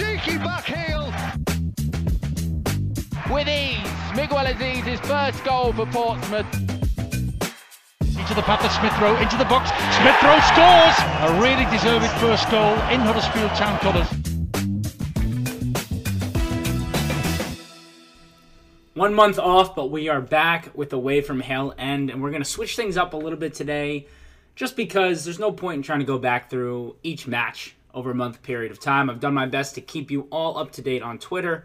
cheeky back heel. With ease, Miguel Azeez's first goal for Portsmouth. Into the path of Smith Rowe, into the box. Smith Rowe scores! A really deserved first goal in Huddersfield Town colours. One month off, but we are back with Away from Hale End, and we're going to switch things up a little bit today just because there's no point in trying to go back through each match over a month period of time. I've done my best to keep you all up to date on Twitter,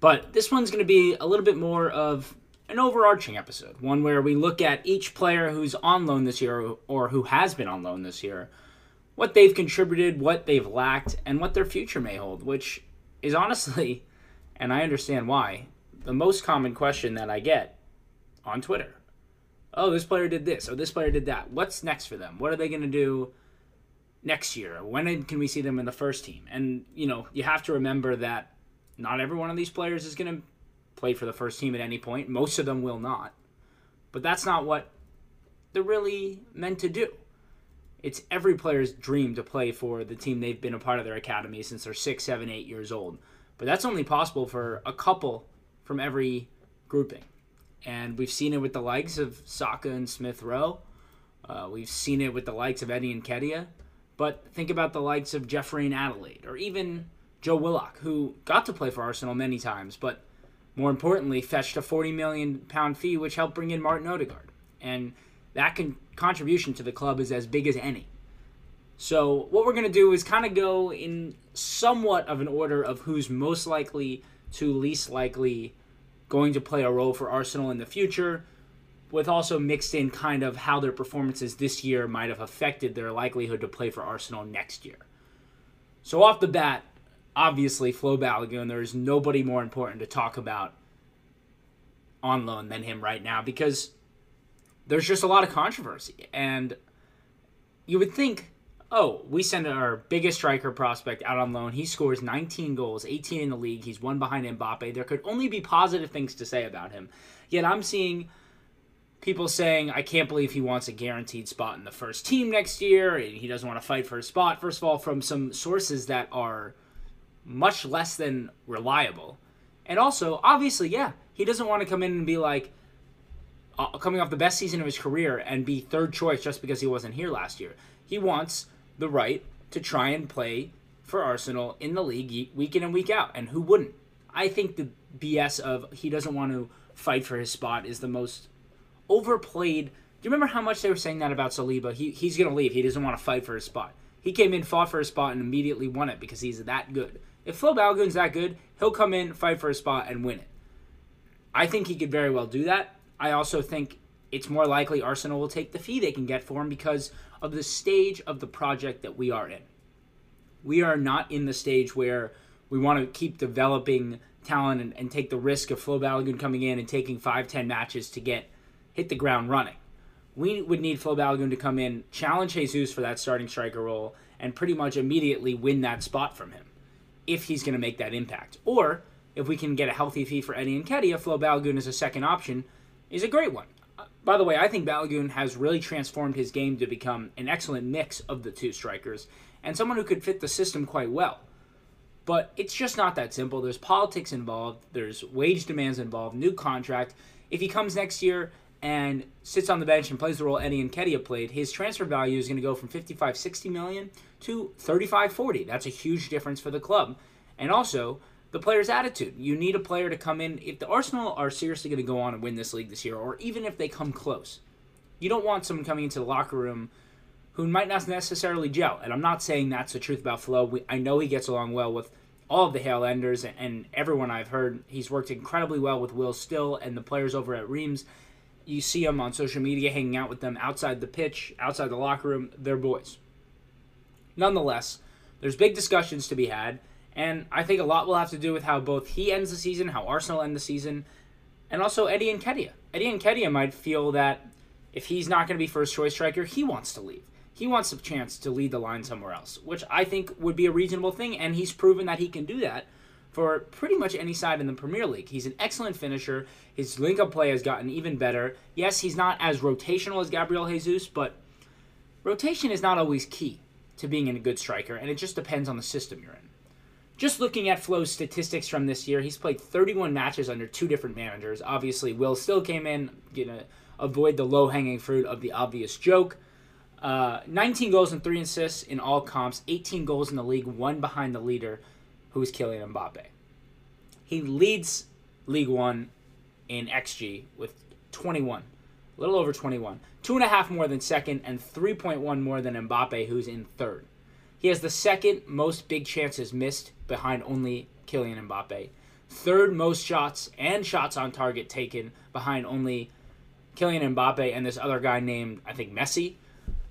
but this one's going to be a little bit more of an overarching episode, one where we look at each player who's on loan this year or who has been on loan this year, what they've contributed, what they've lacked, and what their future may hold, which is honestly, and I understand why, the most common question that I get on Twitter. Oh, this player did this, or this player did that. What's next for them? What are they going to do next year? When can we see them in the first team? And, you know, you have to remember that not every one of these players is going to play for the first team at any point. Most of them will not. But that's not what they're really meant to do. It's every player's dream to play for the team they've been a part of their academy since they're six, seven, eight years old. But that's only possible for a couple from every grouping. And we've seen it with the likes of Saka and Smith Rowe. Uh, we've seen it with the likes of Eddie Nketiah. But think about the likes of Jeff Reine-Adelaide, or even Joe Willock, who got to play for Arsenal many times, but more importantly, fetched a 40 million pound fee, which helped bring in Martin Odegaard. And that con- contribution to the club is as big as any. So, what we're going to do is kind of go in somewhat of an order of who's most likely to least likely going to play a role for Arsenal in the future, with also mixed in kind of how their performances this year might have affected their likelihood to play for Arsenal next year. So, off the bat, obviously, Flo Balogun, there is nobody more important to talk about on loan than him right now because there's just a lot of controversy. And you would think oh, we send our biggest striker prospect out on loan. He scores 19 goals, 18 in the league. He's one behind Mbappe. There could only be positive things to say about him. Yet I'm seeing people saying, I can't believe he wants a guaranteed spot in the first team next year. He doesn't want to fight for a spot. First of all, from some sources that are much less than reliable. And also, obviously, yeah, he doesn't want to come in and be like, uh, coming off the best season of his career and be third choice just because he wasn't here last year. He wants the right to try and play for Arsenal in the league week in and week out. And who wouldn't? I think the BS of he doesn't want to fight for his spot is the most overplayed. Do you remember how much they were saying that about Saliba? He, he's going to leave. He doesn't want to fight for his spot. He came in, fought for his spot, and immediately won it because he's that good. If Flo Balogun's that good, he'll come in, fight for his spot, and win it. I think he could very well do that. I also think it's more likely Arsenal will take the fee they can get for him because of the stage of the project that we are in. We are not in the stage where we want to keep developing talent and, and take the risk of Flo Balogun coming in and taking five, ten matches to get hit the ground running. We would need Flo Balogun to come in, challenge Jesus for that starting striker role, and pretty much immediately win that spot from him if he's going to make that impact. Or if we can get a healthy fee for Eddie Nketiah, Flo Balogun as a second option is a great one uh, by the way, I think Balogun has really transformed his game to become an excellent mix of the two strikers and someone who could fit the system quite well. But it's just not that simple. There's politics involved, there's wage demands involved, new contract. If he comes next year and sits on the bench and plays the role Eddie and Nketiah played, his transfer value is going to go from 55 60 million to 35 40. That's a huge difference for the club. And also, the player's attitude. You need a player to come in. If the Arsenal are seriously going to go on and win this league this year, or even if they come close, you don't want someone coming into the locker room who might not necessarily gel. And I'm not saying that's the truth about Flo. We, I know he gets along well with all of the Hale Enders and, and everyone I've heard. He's worked incredibly well with Will Still and the players over at Reims. You see him on social media hanging out with them outside the pitch, outside the locker room. They're boys. Nonetheless, there's big discussions to be had and I think a lot will have to do with how both he ends the season, how Arsenal end the season, and also Eddie and Nketiah. Eddie and Nketiah might feel that if he's not going to be first choice striker, he wants to leave. He wants a chance to lead the line somewhere else, which I think would be a reasonable thing, and he's proven that he can do that for pretty much any side in the Premier League. He's an excellent finisher. His link up play has gotten even better. Yes, he's not as rotational as Gabriel Jesus, but rotation is not always key to being a good striker, and it just depends on the system you're in. just looking at Flo's statistics from this year, he's played 31 matches under two different managers. Obviously, Will Still came in, gonna avoid the low hanging fruit of the obvious joke. Uh, 19 goals and three assists in all comps, 18 goals in the league, one behind the leader, who is Kylian Mbappe. He leads League One in XG with 21, a little over 21, two and a half more than second, and 3.1 more than Mbappe, who's in third. He has the second most big chances missed behind only Kylian Mbappe. Third most shots and shots on target taken behind only Kylian Mbappe and this other guy named, I think, Messi.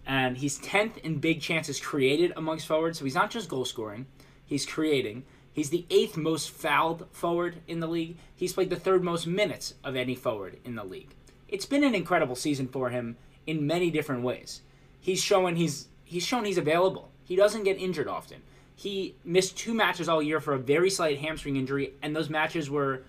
And he's 10th in big chances created amongst forwards. So he's not just goal scoring, he's creating. He's the eighth most fouled forward in the league. He's played the third most minutes of any forward in the league. It's been an incredible season for him in many different ways. He's showing he's he's shown he's available. He doesn't get injured often. He missed two matches all year for a very slight hamstring injury, and those matches were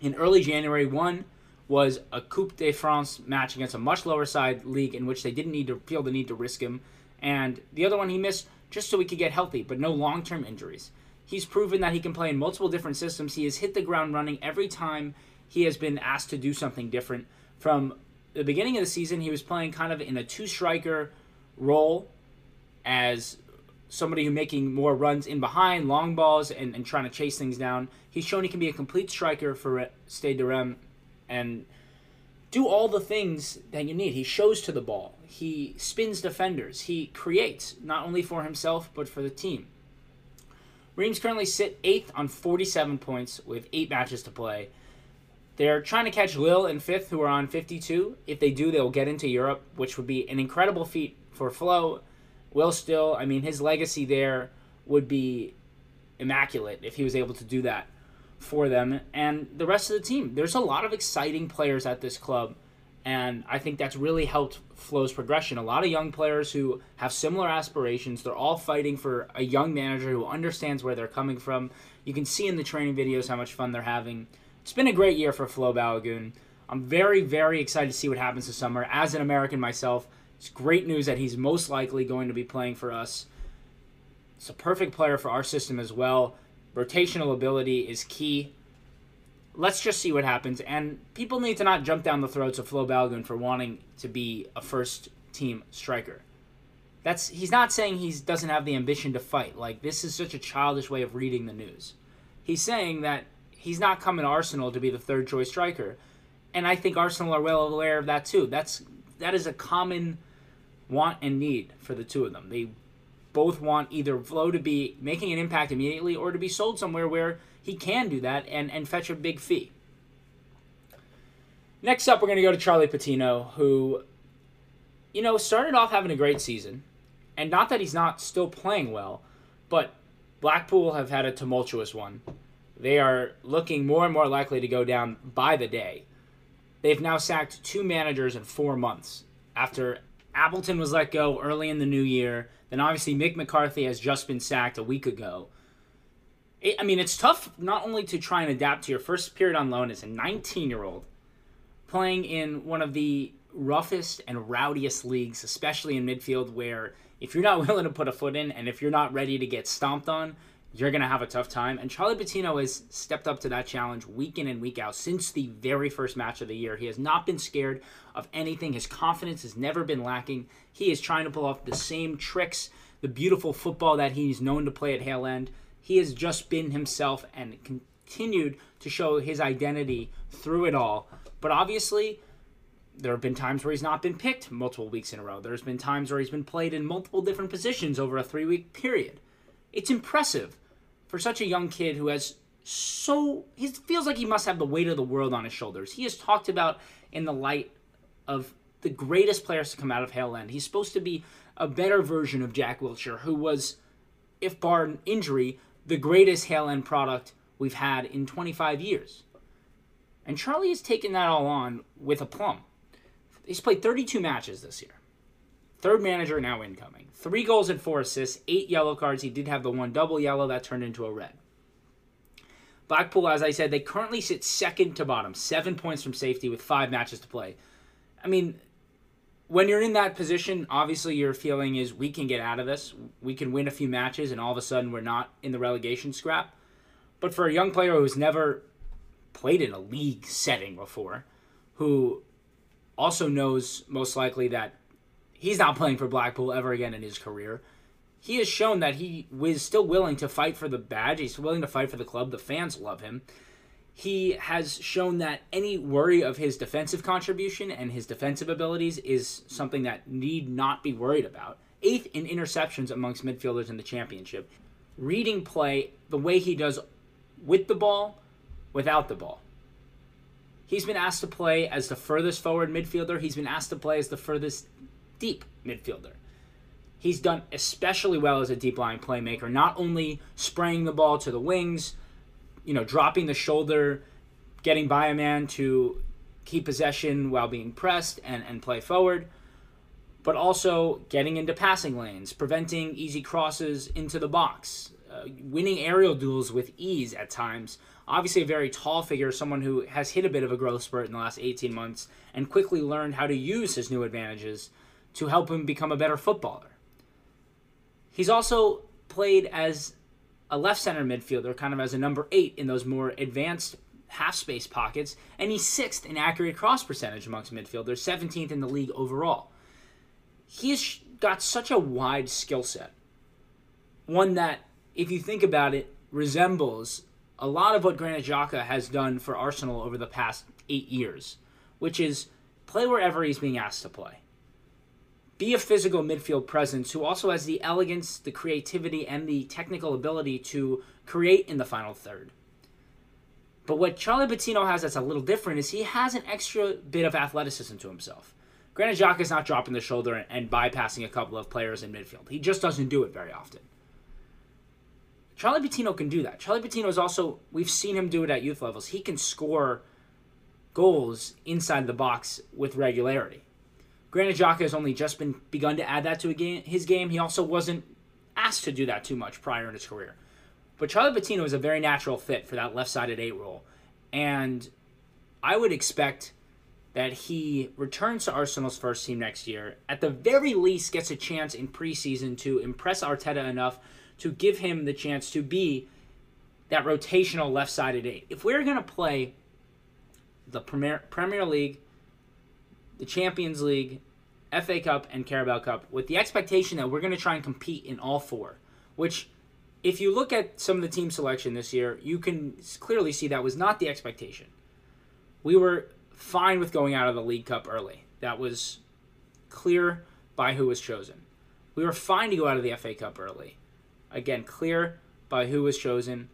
in early January. One was a Coupe de France match against a much lower side league in which they didn't need to feel the need to risk him, and the other one he missed just so he could get healthy, but no long term injuries. He's proven that he can play in multiple different systems. He has hit the ground running every time he has been asked to do something different. From the beginning of the season, he was playing kind of in a two striker role as somebody who making more runs in behind, long balls, and, and trying to chase things down. He's shown he can be a complete striker for Stade de Reims and do all the things that you need. He shows to the ball. He spins defenders. He creates, not only for himself, but for the team. Reims currently sit 8th on 47 points with 8 matches to play. They're trying to catch Lille in 5th, who are on 52. If they do, they'll get into Europe, which would be an incredible feat for Flo Will Still, I mean, his legacy there would be immaculate if he was able to do that for them and the rest of the team. There's a lot of exciting players at this club, and I think that's really helped Flo's progression. A lot of young players who have similar aspirations. They're all fighting for a young manager who understands where they're coming from. You can see in the training videos how much fun they're having. It's been a great year for Flo Balogun. I'm very, very excited to see what happens this summer. As an American myself, it's great news that he's most likely going to be playing for us. It's a perfect player for our system as well. Rotational ability is key. Let's just see what happens. And people need to not jump down the throats of Flo Balogun for wanting to be a first team striker. That's he's not saying he doesn't have the ambition to fight. Like this is such a childish way of reading the news. He's saying that he's not coming to Arsenal to be the third choice striker. And I think Arsenal are well aware of that too. That's that is a common want and need for the two of them. They both want either Flo to be making an impact immediately or to be sold somewhere where he can do that and, and fetch a big fee. Next up, we're going to go to Charlie Patino, who, you know, started off having a great season. And not that he's not still playing well, but Blackpool have had a tumultuous one. They are looking more and more likely to go down by the day. They've now sacked two managers in four months after Appleton was let go early in the new year. Then obviously Mick McCarthy has just been sacked a week ago. It, I mean, it's tough not only to try and adapt to your first period on loan as a 19 year old playing in one of the roughest and rowdiest leagues, especially in midfield, where if you're not willing to put a foot in and if you're not ready to get stomped on, you're going to have a tough time. And Charlie Patino has stepped up to that challenge week in and week out since the very first match of the year. He has not been scared of anything. His confidence has never been lacking. He is trying to pull off the same tricks, the beautiful football that he's known to play at Hale End. He has just been himself and continued to show his identity through it all. But obviously, there have been times where he's not been picked multiple weeks in a row. There's been times where he's been played in multiple different positions over a three week period. It's impressive for such a young kid who has so he feels like he must have the weight of the world on his shoulders. He is talked about in the light of the greatest players to come out of Hale End. He's supposed to be a better version of Jack Wilshere, who was, if bar injury, the greatest Hale End product we've had in 25 years. And Charlie has taken that all on with a plum. He's played 32 matches this year. Third manager now incoming. Three goals and four assists, eight yellow cards. He did have the one double yellow that turned into a red. Blackpool, as I said, they currently sit second to bottom, seven points from safety with five matches to play. I mean, when you're in that position, obviously your feeling is we can get out of this. We can win a few matches, and all of a sudden we're not in the relegation scrap. But for a young player who's never played in a league setting before, who also knows most likely that he's not playing for Blackpool ever again in his career, he has shown that he was still willing to fight for the badge. He's willing to fight for the club. The fans love him he has shown that any worry of his defensive contribution and his defensive abilities is something that need not be worried about. Eighth in interceptions amongst midfielders in the championship. Reading play the way he does with the ball, without the ball. He's been asked to play as the furthest forward midfielder. He's been asked to play as the furthest deep midfielder. He's done especially well as a deep line playmaker, not only spraying the ball to the wings, you know, dropping the shoulder, getting by a man to keep possession while being pressed and, and play forward, but also getting into passing lanes, preventing easy crosses into the box, uh, winning aerial duels with ease at times. Obviously, a very tall figure, someone who has hit a bit of a growth spurt in the last 18 months and quickly learned how to use his new advantages to help him become a better footballer. He's also played as a left center midfielder, kind of as a number eight in those more advanced half space pockets, and he's sixth in accurate cross percentage amongst midfielders, 17th in the league overall. He's got such a wide skill set. One that, if you think about it, resembles a lot of what Granit Xhaka has done for Arsenal over the past eight years, which is play wherever he's being asked to play be a physical midfield presence who also has the elegance, the creativity, and the technical ability to create in the final third. But what Charlie Patino has that's a little different is he has an extra bit of athleticism to himself. Granit Xhaka is not dropping the shoulder and bypassing a couple of players in midfield. He just doesn't do it very often. Charlie Patino can do that. Charlie Patino is also, we've seen him do it at youth levels. He can score goals inside the box with regularity. Granit Xhaka has only just been begun to add that to game, his game. He also wasn't asked to do that too much prior in his career. But Charlie Patino is a very natural fit for that left-sided eight role, and I would expect that he returns to Arsenal's first team next year. At the very least, gets a chance in preseason to impress Arteta enough to give him the chance to be that rotational left-sided eight. If we're going to play the Premier Premier League the Champions League, FA Cup, and Carabao Cup with the expectation that we're going to try and compete in all four. Which, if you look at some of the team selection this year, you can clearly see that was not the expectation. We were fine with going out of the League Cup early. That was clear by who was chosen. We were fine to go out of the FA Cup early. Again, clear by who was chosen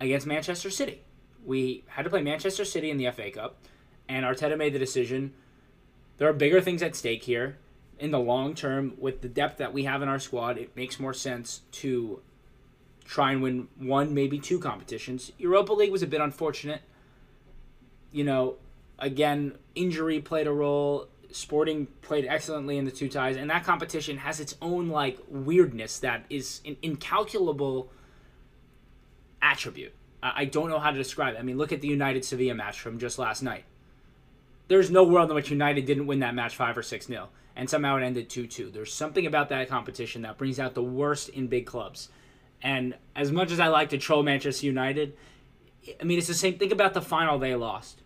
against Manchester City. We had to play Manchester City in the FA Cup, and Arteta made the decision there are bigger things at stake here. In the long term, with the depth that we have in our squad, it makes more sense to try and win one, maybe two competitions. Europa League was a bit unfortunate. You know, again, injury played a role. Sporting played excellently in the two ties, and that competition has its own like weirdness that is an incalculable attribute. I don't know how to describe it. I mean, look at the United Sevilla match from just last night there's no world in which United didn't win that match 5 or 6 nil, and somehow it ended 2 2. There's something about that competition that brings out the worst in big clubs. And as much as I like to troll Manchester United, I mean, it's the same. Think about the final they lost,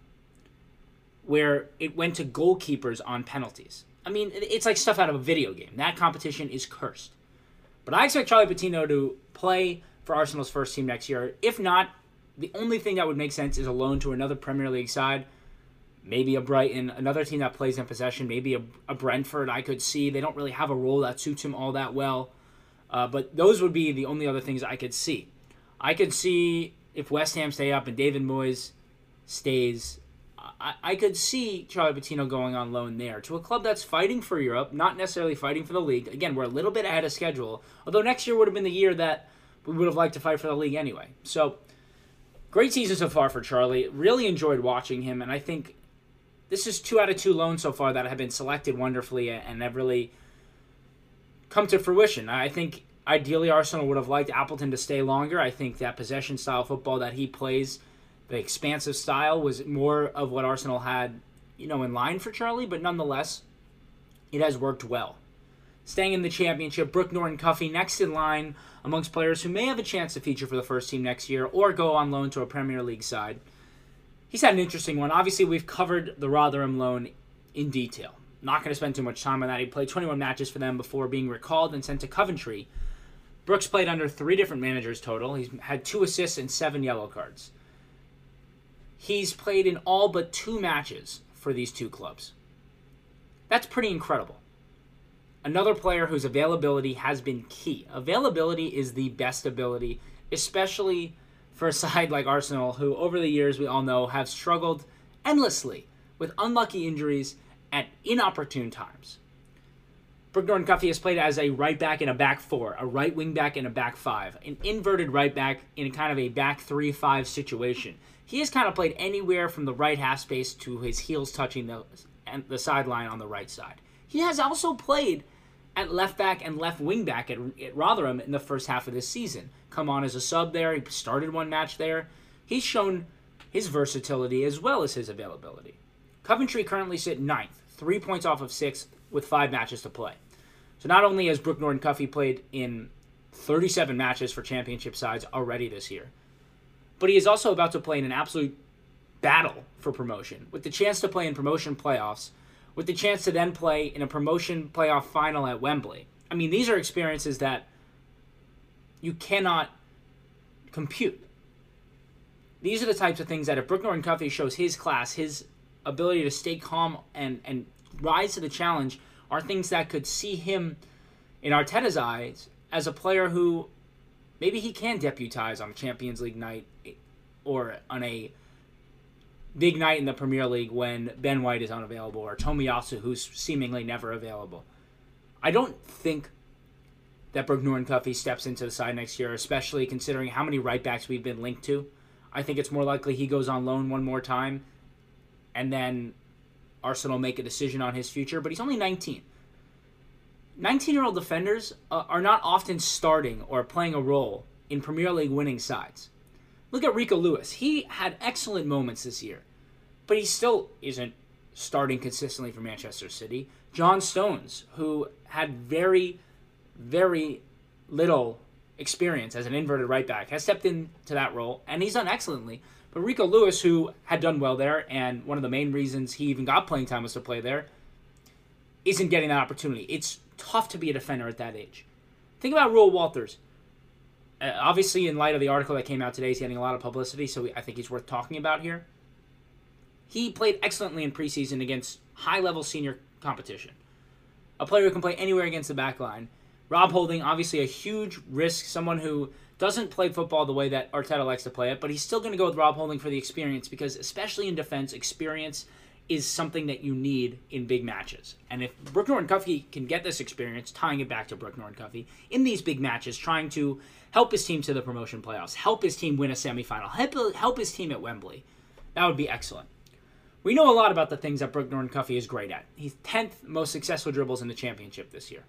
where it went to goalkeepers on penalties. I mean, it's like stuff out of a video game. That competition is cursed. But I expect Charlie Patino to play for Arsenal's first team next year. If not, the only thing that would make sense is a loan to another Premier League side maybe a Brighton, another team that plays in possession, maybe a, a, Brentford I could see. They don't really have a role that suits him all that well. Uh, but those would be the only other things I could see. I could see if West Ham stay up and David Moyes stays. I, could see Charlie Patino going on loan there to a club that's fighting for Europe, not necessarily fighting for the league. Again, we're a little bit ahead of schedule, although next year would have been the year that we would have liked to fight for the league anyway. So, great season so far for Charlie. Really enjoyed watching him, and I think this is two out of two loans so far that have been selected wonderfully and have really come to fruition. I think ideally Arsenal would have liked Appleton to stay longer. I think that possession style football that he plays, the expansive style, was more of what Arsenal had, you know, in line for Charlie. But nonetheless, it has worked well. Staying in the championship, Brooke Norton Cuffy next in line amongst players who may have a chance to feature for the first team next year or go on loan to a Premier League side. He's had an interesting one. Obviously, we've covered the Rotherham loan in detail. Not going to spend too much time on that. He played 21 matches for them before being recalled and sent to Coventry. Brooks played under three different managers total. He's had two assists and seven yellow cards. He's played in all but two matches for these two clubs. That's pretty incredible. Another player whose availability has been key. Availability is the best ability, especially for a side like Arsenal, who over the years we all know have struggled endlessly with unlucky injuries at inopportune times. Brooke Norton Cuffy has played as a right back in a back four, a right wing back in a back five, an inverted right back in kind of a back three five situation. He has kind of played anywhere from the right half space to his heels touching the the sideline on the right side. He has also played at left back and left wing back at, at Rotherham in the first half of this season. Come on as a sub there. He started one match there. He's shown his versatility as well as his availability. Coventry currently sit ninth, three points off of six with five matches to play. So not only has Brooke Norton Cuffy played in 37 matches for championship sides already this year, but he is also about to play in an absolute battle for promotion with the chance to play in promotion playoffs, with the chance to then play in a promotion playoff final at Wembley. I mean, these are experiences that you cannot compute. These are the types of things that if Brooke Norton Cuffy shows his class, his ability to stay calm and, and rise to the challenge are things that could see him in Arteta's eyes as a player who maybe he can deputize on Champions League night or on a big night in the Premier League when Ben White is unavailable or Tomiyasu who's seemingly never available. I don't think that Brooke Norton Cuffy steps into the side next year, especially considering how many right backs we've been linked to. I think it's more likely he goes on loan one more time and then Arsenal make a decision on his future, but he's only 19. 19 year old defenders uh, are not often starting or playing a role in Premier League winning sides. Look at Rico Lewis. He had excellent moments this year, but he still isn't starting consistently for Manchester City. John Stones, who had very, very little experience as an inverted right back, has stepped into that role, and he's done excellently. But Rico Lewis, who had done well there, and one of the main reasons he even got playing time was to play there, isn't getting that opportunity. It's tough to be a defender at that age. Think about Reuell Walters. Uh, obviously, in light of the article that came out today, he's getting a lot of publicity, so I think he's worth talking about here. He played excellently in preseason against high level senior competition. A player who can play anywhere against the back line. Rob Holding, obviously a huge risk, someone who doesn't play football the way that Arteta likes to play it, but he's still going to go with Rob Holding for the experience because, especially in defense, experience is something that you need in big matches. And if Brooke Norton Cuffy can get this experience, tying it back to Brooke Norton Cuffy, in these big matches, trying to help his team to the promotion playoffs, help his team win a semifinal, help, help his team at Wembley, that would be excellent. We know a lot about the things that Brooke Norton Cuffy is great at. He's 10th most successful dribbles in the championship this year.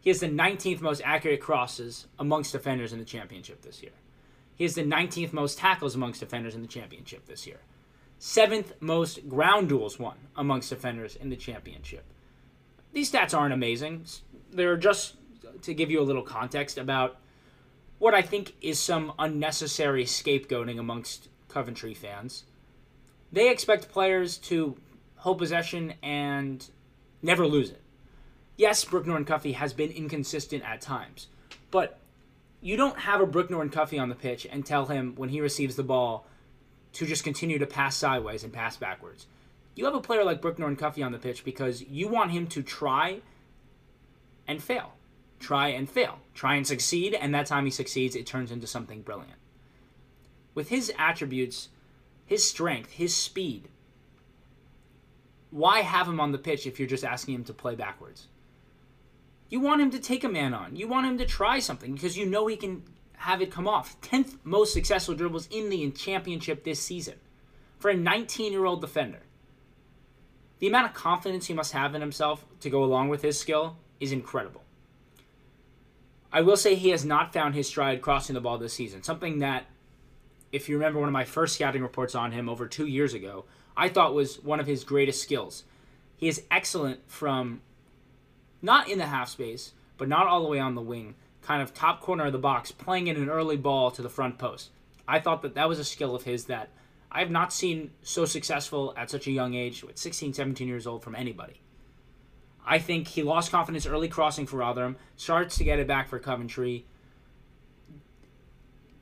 He has the 19th most accurate crosses amongst defenders in the championship this year. He has the 19th most tackles amongst defenders in the championship this year. Seventh most ground duels won amongst defenders in the championship. These stats aren't amazing. They're just to give you a little context about what I think is some unnecessary scapegoating amongst Coventry fans. They expect players to hold possession and never lose it yes, Brooke Norton Cuffy has been inconsistent at times, but you don't have a Brooke Norton Cuffy on the pitch and tell him when he receives the ball to just continue to pass sideways and pass backwards. You have a player like Norton Cuffy on the pitch because you want him to try and fail. Try and fail. Try and succeed, and that time he succeeds, it turns into something brilliant. With his attributes, his strength, his speed, why have him on the pitch if you're just asking him to play backwards? You want him to take a man on. You want him to try something because you know he can have it come off. 10th most successful dribbles in the championship this season for a 19 year old defender. The amount of confidence he must have in himself to go along with his skill is incredible. I will say he has not found his stride crossing the ball this season, something that, if you remember one of my first scouting reports on him over two years ago, I thought was one of his greatest skills. He is excellent from not in the half space, but not all the way on the wing, kind of top corner of the box, playing in an early ball to the front post. I thought that that was a skill of his that I have not seen so successful at such a young age, with 16, 17 years old, from anybody. I think he lost confidence early crossing for Rotherham, starts to get it back for Coventry.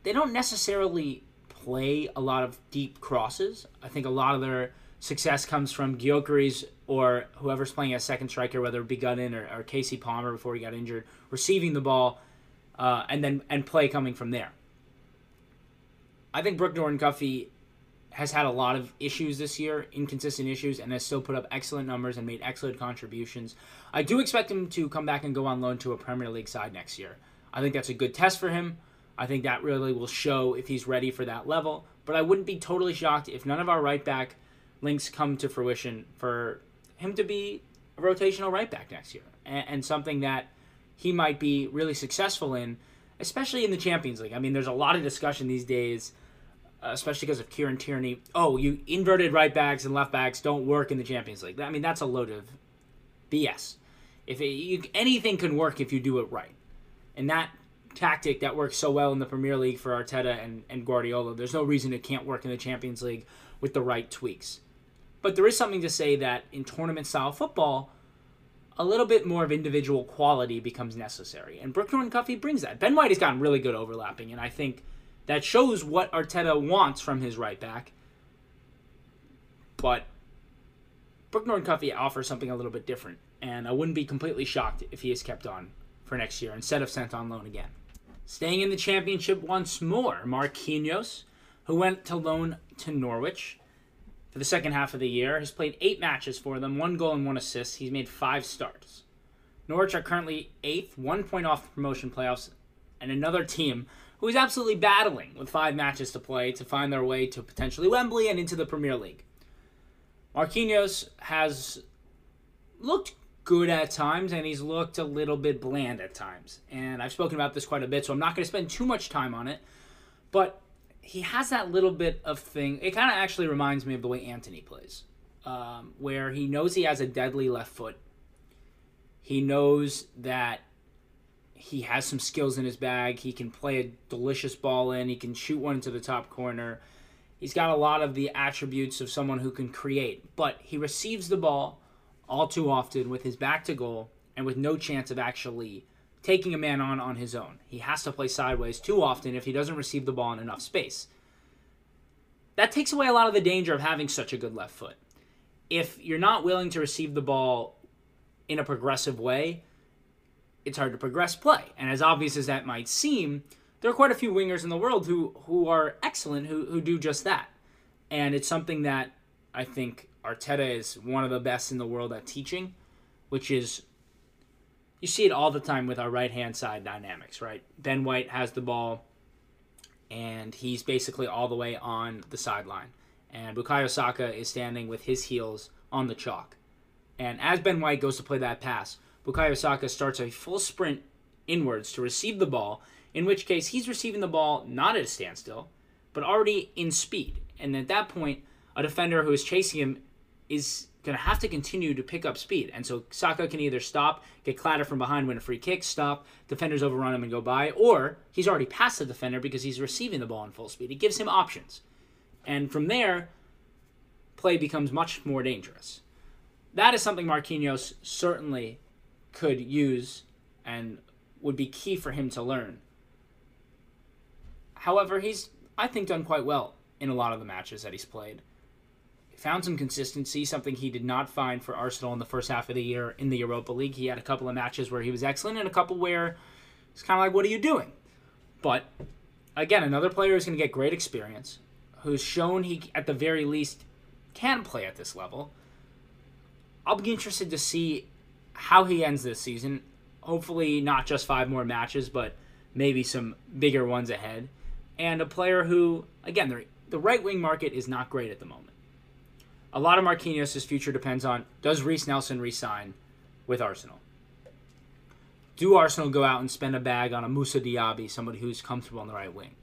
They don't necessarily play a lot of deep crosses. I think a lot of their success comes from Gyökeres or whoever's playing as second striker, whether it be Gunnin or, or Kasey Palmer before he got injured, receiving the ball uh, and then and play coming from there. I think Brooke Norton-Cuffy has had a lot of issues this year, inconsistent issues, and has still put up excellent numbers and made excellent contributions. I do expect him to come back and go on loan to a Premier League side next year. I think that's a good test for him. I think that really will show if he's ready for that level. But I wouldn't be totally shocked if none of our right back links come to fruition for him to be a rotational right back next year and, and something that he might be really successful in, especially in the Champions League. I mean, there's a lot of discussion these days uh, especially because of Kieran Tierney. Oh, you inverted right backs and left backs don't work in the Champions League. I mean, that's a load of BS. If it, you, anything can work if you do it right, and that tactic that works so well in the Premier League for Arteta and, and Guardiola, there's no reason it can't work in the Champions League with the right tweaks. But there is something to say that in tournament style football, a little bit more of individual quality becomes necessary. And Brooke Norton-Cuffy brings that. Ben White has gotten really good overlapping, and I think that shows what Arteta wants from his right back. But Brooke Norton-Cuffy offers something a little bit different, and I wouldn't be completely shocked if he is kept on for next year instead of sent on loan again. Staying in the championship once more, Marquinhos, who went to loan to Norwich for the second half of the year, has played eight matches for them, one goal and one assist. He's made five starts. Norwich are currently eighth, one point off the promotion playoffs, and another team who is absolutely battling with five matches to play to find their way to potentially Wembley and into the Premier League. Marquinhos has looked good at times and he's looked a little bit bland at times. And I've spoken about this quite a bit, so I'm not going to spend too much time on it. But he has that little bit of thing. It kind of actually reminds me of the way Antony plays, um, where he knows he has a deadly left foot. He knows that he has some skills in his bag. He can play a delicious ball in. He can shoot one into the top corner. He's got a lot of the attributes of someone who can create, but he receives the ball all too often with his back to goal and with no chance of actually taking a man on on his own. He has to play sideways too often if he doesn't receive the ball in enough space. That takes away a lot of the danger of having such a good left foot. If you're not willing to receive the ball in a progressive way, it's hard to progress play. And as obvious as that might seem, there are quite a few wingers in the world who who are excellent who who do just that. And it's something that I think Arteta is one of the best in the world at teaching, which is you see it all the time with our right hand side dynamics, right? Ben White has the ball and he's basically all the way on the sideline. And Bukayo Saka is standing with his heels on the chalk. And as Ben White goes to play that pass, Bukayo Saka starts a full sprint inwards to receive the ball, in which case he's receiving the ball not at a standstill, but already in speed. And at that point, a defender who is chasing him is going to have to continue to pick up speed. And so Saka can either stop, get clattered from behind, win a free kick, stop, defenders overrun him and go by, or he's already past the defender because he's receiving the ball in full speed. It gives him options. And from there, play becomes much more dangerous. That is something Marquinhos certainly could use and would be key for him to learn. However, he's, I think, done quite well in a lot of the matches that he's played. Found some consistency, something he did not find for Arsenal in the first half of the year in the Europa League. He had a couple of matches where he was excellent and a couple where it's kind of like, what are you doing? But again, another player who's going to get great experience, who's shown he, at the very least, can play at this level. I'll be interested to see how he ends this season. Hopefully, not just five more matches, but maybe some bigger ones ahead. And a player who, again, the right wing market is not great at the moment. A lot of Marquinhos' future depends on does Reiss Nelson resign with Arsenal? Do Arsenal go out and spend a bag on a Moussa Diaby, somebody who's comfortable on the right wing?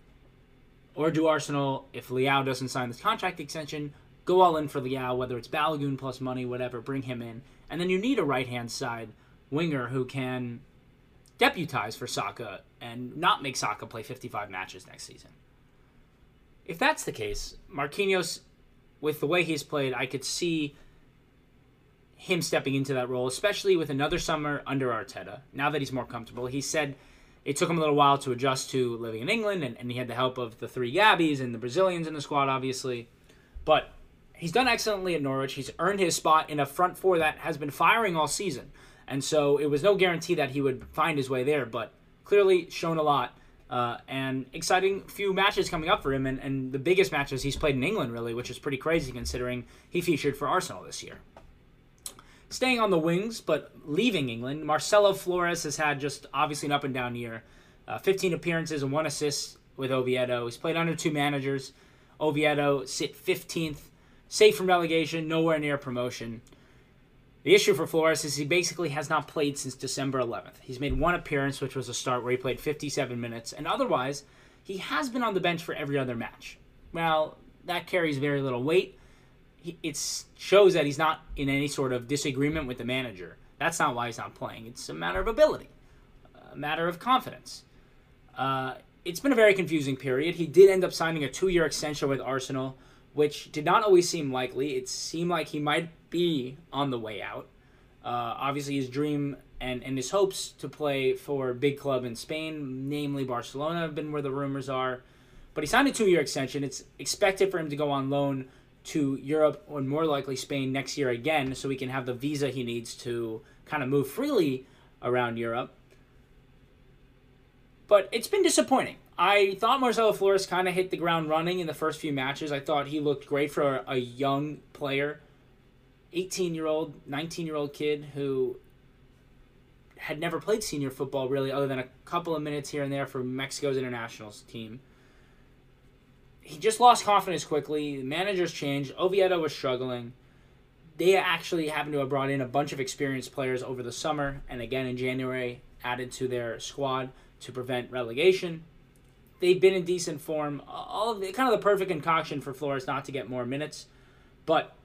Or do Arsenal, if Leão doesn't sign this contract extension, go all in for Leão, whether it's Balogun plus money, whatever, bring him in, and then you need a right hand side winger who can deputize for Saka and not make Saka play 55 matches next season. If that's the case, Marquinhos, with the way he's played, I could see him stepping into that role, especially with another summer under Arteta. Now that he's more comfortable, he said it took him a little while to adjust to living in England, and, and he had the help of the three Gabbies and the Brazilians in the squad, obviously. But he's done excellently at Norwich. He's earned his spot in a front four that has been firing all season. And so it was no guarantee that he would find his way there, but clearly shown a lot. Uh, and exciting few matches coming up for him, and, and the biggest matches he's played in England, really, which is pretty crazy considering he featured for Arsenal this year. Staying on the wings, but leaving England, Marcelo Flores has had just obviously an up and down year. Uh, 15 appearances and one assist with Oviedo. He's played under two managers. Oviedo sit 15th, safe from relegation, nowhere near promotion. The issue for Flores is he basically has not played since December 11th. He's made one appearance, which was a start where he played 57 minutes, and otherwise, he has been on the bench for every other match. Well, that carries very little weight. It shows that he's not in any sort of disagreement with the manager. That's not why he's not playing. It's a matter of ability, a matter of confidence. Uh, it's been a very confusing period. He did end up signing a two year extension with Arsenal which did not always seem likely. It seemed like he might be on the way out. Uh, obviously, his dream and, and his hopes to play for a big club in Spain, namely Barcelona, have been where the rumors are. But he signed a two year extension. It's expected for him to go on loan to Europe or more likely Spain next year again, so he can have the visa he needs to kind of move freely around Europe. But it's been disappointing. I thought Marcelo Flores kind of hit the ground running in the first few matches. I thought he looked great for a, young player, 18 year old, 19 year old kid who had never played senior football really, other than a couple of minutes here and there for Mexico's international team. He just lost confidence quickly. The managers changed. Oviedo was struggling. They actually happened to have brought in a bunch of experienced players over the summer and again in January added to their squad to prevent relegation they've been in decent form. All of the, kind of the perfect concoction for Flores not to get more minutes, but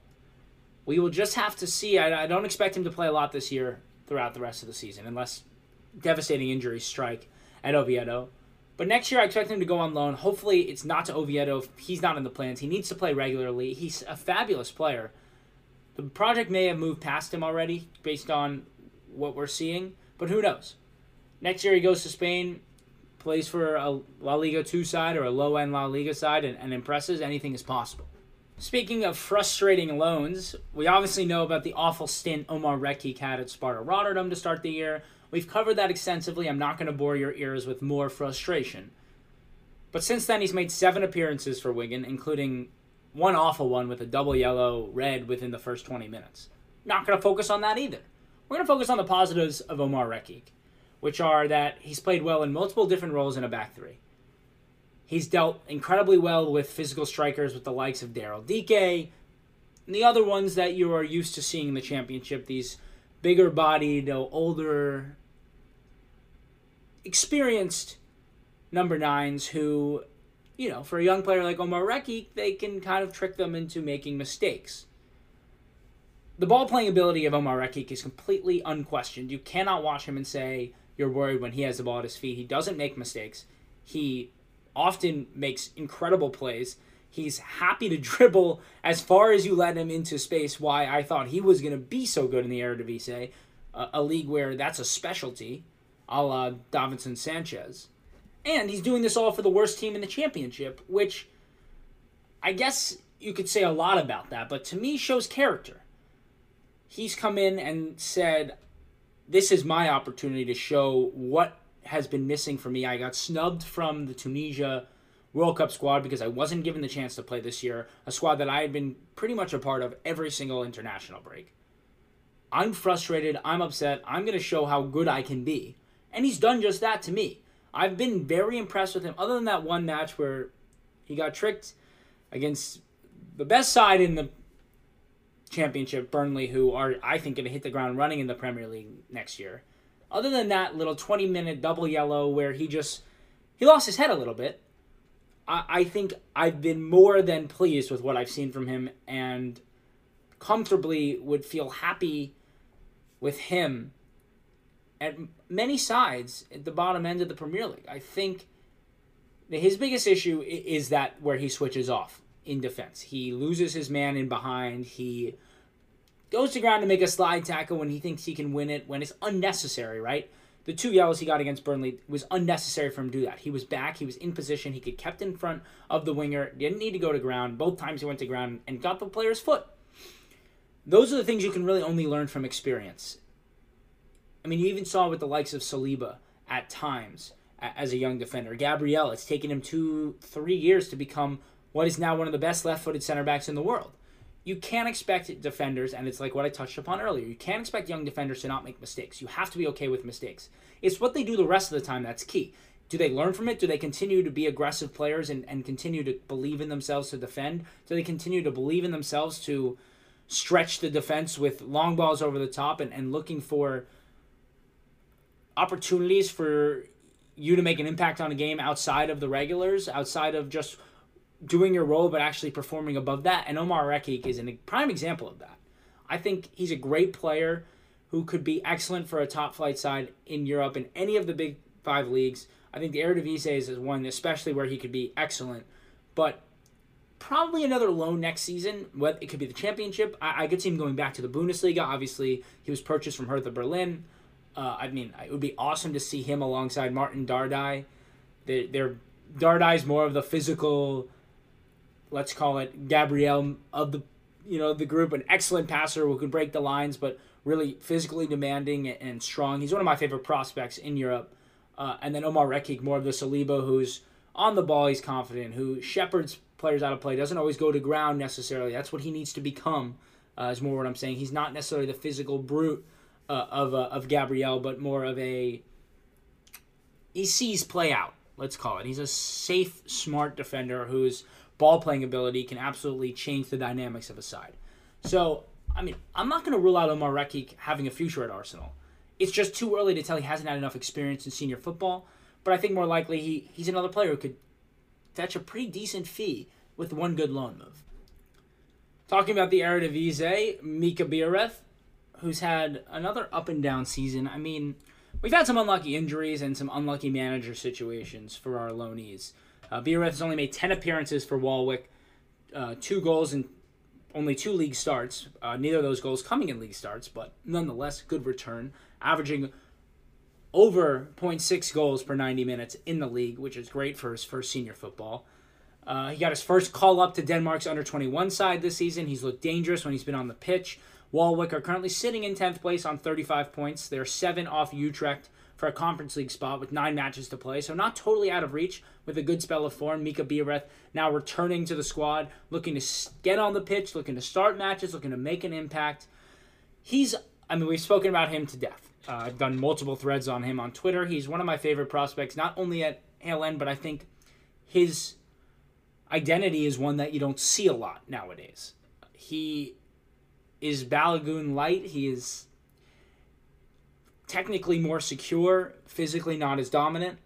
we will just have to see. I, I don't expect him to play a lot this year throughout the rest of the season, unless devastating injuries strike at Oviedo. But next year, I expect him to go on loan. Hopefully, it's not to Oviedo. He's not in the plans. He needs to play regularly. He's a fabulous player. The project may have moved past him already based on what we're seeing, but who knows? Next year, he goes to Spain plays for a La Liga 2 side or a low end La Liga side and, and impresses, anything is possible. Speaking of frustrating loans, we obviously know about the awful stint Omar Rekik had at Sparta Rotterdam to start the year. We've covered that extensively. I'm not going to bore your ears with more frustration. But since then, he's made seven appearances for Wigan, including one awful one with a double yellow red within the first 20 minutes. Not going to focus on that either. We're going to focus on the positives of Omar Rekik which are that he's played well in multiple different roles in a back three. He's dealt incredibly well with physical strikers with the likes of Daryl Dike, and the other ones that you are used to seeing in the championship, these bigger bodied, older, experienced number nines who, you know, for a young player like Omar Rekik, they can kind of trick them into making mistakes. The ball playing ability of Omar Rekik is completely unquestioned. You cannot watch him and say, you're worried when he has the ball at his feet. He doesn't make mistakes. He often makes incredible plays. He's happy to dribble as far as you let him into space. Why I thought he was going to be so good in the Eredivisie, a, a league where that's a specialty, a la Davinson Sanchez. And he's doing this all for the worst team in the championship, which I guess you could say a lot about that, but to me shows character. He's come in and said, this is my opportunity to show what has been missing for me. I got snubbed from the Tunisia World Cup squad because I wasn't given the chance to play this year, a squad that I had been pretty much a part of every single international break. I'm frustrated, I'm upset, I'm going to show how good I can be. And he's done just that to me. I've been very impressed with him, other than that one match where he got tricked against the best side in the championship, Burnley, who are, I think, going to hit the ground running in the Premier League next year. Other than that little 20 minute double yellow where he just he lost his head a little bit, I, I think I've been more than pleased with what I've seen from him and comfortably would feel happy with him at many sides at the bottom end of the Premier League. I think his biggest issue is that where he switches off in defense. He loses his man in behind. He goes to ground to make a slide tackle when he thinks he can win it when it's unnecessary, right? The two yellows he got against Burnley was unnecessary for him to do that. He was back, he was in position, he could kept in front of the winger, didn't need to go to ground. Both times he went to ground and got the player's foot. Those are the things you can really only learn from experience. I mean, you even saw with the likes of Saliba at times as a young defender. Gabriel, it's taken him two, three years to become what is now one of the best left footed center backs in the world. You can't expect defenders, and it's like what I touched upon earlier, you can't expect young defenders to not make mistakes. You have to be okay with mistakes. It's what they do the rest of the time that's key. Do they learn from it? Do they continue to be aggressive players and, and continue to believe in themselves to defend? Do they continue to believe in themselves to stretch the defense with long balls over the top and, and looking for opportunities for you to make an impact on a game outside of the regulars, outside of just doing your role, but actually performing above that. And Omar Rekik is a prime example of that. I think he's a great player who could be excellent for a top flight side in Europe in any of the big five leagues. I think the Eredivisie is one, especially where he could be excellent. But probably another loan next season. What it could be the championship. I, I could see him going back to the Bundesliga. Obviously, he was purchased from Hertha Berlin. Uh, I mean, it would be awesome to see him alongside Martin Dardai. They're, they're Dardai's more of the physical, let's call it Gabriel of the you know the group, an excellent passer who can break the lines, but really physically demanding and strong. He's one of my favorite prospects in Europe. Uh, and then Omar Rekik, more of the Saliba, who's on the ball, he's confident, who shepherds players out of play, doesn't always go to ground necessarily. That's what he needs to become. Uh, is more what I'm saying. He's not necessarily the physical brute uh, of uh, of Gabriel, but more of a he sees play out. Let's call it. He's a safe, smart defender whose ball playing ability can absolutely change the dynamics of a side. So, I mean, I'm not going to rule out Omar Rekik having a future at Arsenal. It's just too early to tell. He hasn't had enough experience in senior football. But I think more likely he, he's another player who could fetch a pretty decent fee with one good loan move. Talking about the Eredivisie, Mika Biereth who's had another up and down season. I mean, we've had some unlucky injuries and some unlucky manager situations for our loanees. Uh, has only made 10 appearances for Waalwijk, uh, two goals and only two league starts. Uh, neither of those goals coming in league starts, but nonetheless, good return, averaging over 0.6 goals per 90 minutes in the league, which is great for his first senior football. Uh, he got his first call up to Denmark's under 21 side this season. He's looked dangerous when he's been on the pitch. Waalwijk are currently sitting in 10th place on 35 points. They're seven off Utrecht for a Conference League spot with nine matches to play, so not totally out of reach with a good spell of form. Mika Biereth now returning to the squad, looking to get on the pitch, looking to start matches, looking to make an impact. He's, I mean, we've spoken about him to death. Uh, I've done multiple threads on him on Twitter. He's one of my favorite prospects, not only at End, but I think his identity is one that you don't see a lot nowadays. He is Balogun light. He is technically more secure, physically not as dominant.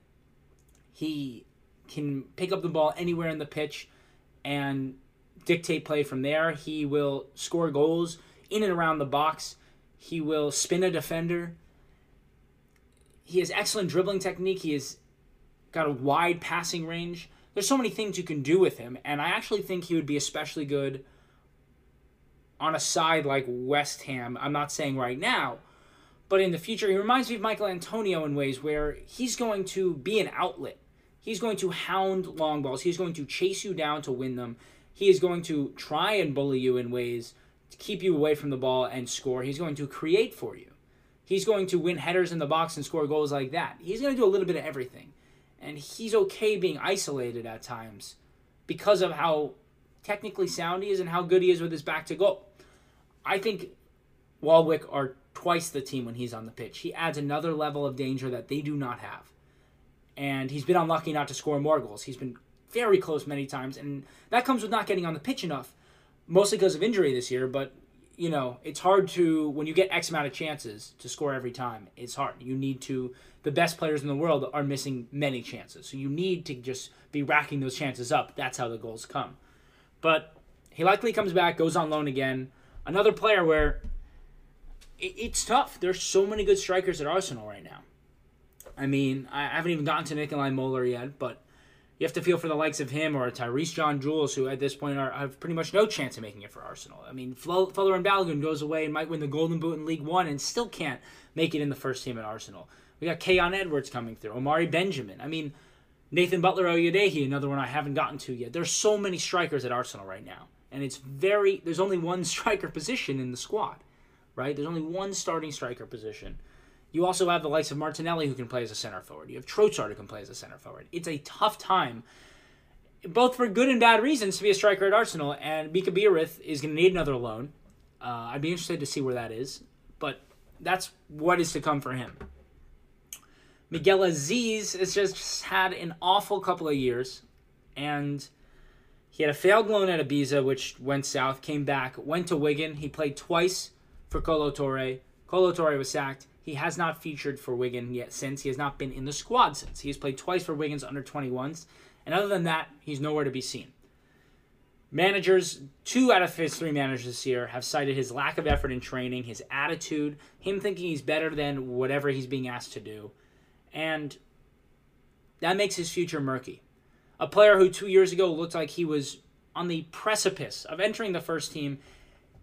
He can pick up the ball anywhere in the pitch and dictate play from there. He will score goals in and around the box. He will spin a defender. He has excellent dribbling technique. He has got a wide passing range. There's so many things you can do with him, and I actually think he would be especially good on a side like West Ham. I'm not saying right now, but in the future, he reminds me of Michael Antonio in ways where he's going to be an outlet. He's going to hound long balls. He's going to chase you down to win them. He is going to try and bully you in ways to keep you away from the ball and score. He's going to create for you. He's going to win headers in the box and score goals like that. He's going to do a little bit of everything. And he's okay being isolated at times because of how technically sound he is and how good he is with his back to goal. I think Waalwijk are twice the team when he's on the pitch. He adds another level of danger that they do not have. And he's been unlucky not to score more goals. He's been very close many times, and that comes with not getting on the pitch enough, mostly because of injury this year. But, you know, it's hard to, when you get X amount of chances to score every time, it's hard. You need to, the best players in the world are missing many chances. So you need to just be racking those chances up. That's how the goals come. But he likely comes back, goes on loan again another player where it's tough. There's so many good strikers at Arsenal right now. I mean, I haven't even gotten to Nikolai Moller yet, but you have to feel for the likes of him or Tyreece John Jules, who at this point are, have pretty much no chance of making it for Arsenal. I mean, Folarin Balogun goes away and might win the Golden Boot in League One and still can't make it in the first team at Arsenal. We got Khayon Edwards coming through, Omari Benjamin. I mean, Nathan Butler Oyedeji, another one I haven't gotten to yet. There's so many strikers at Arsenal right now, and it's very. There's only one striker position in the squad, right? There's only one starting striker position. You also have the likes of Martinelli who can play as a center forward. You have Trossard who can play as a center forward. It's a tough time, both for good and bad reasons, to be a striker at Arsenal. And Mika Biereth is going to need another loan. Uh, I'd be interested to see where that is, but that's what is to come for him. Miguel Azeez has just had an awful couple of years, and he had a failed loan at Ibiza, which went south, came back, went to Wigan. He played twice for Kolo Toure. Kolo Toure was sacked. He has not featured for Wigan yet since. He has not been in the squad since. He has played twice for Wigan's under 21s. And other than that, he's nowhere to be seen. Managers, two out of his three managers this year, have cited his lack of effort in training, his attitude, him thinking he's better than whatever he's being asked to do. And that makes his future murky. A player who two years ago looked like he was on the precipice of entering the first team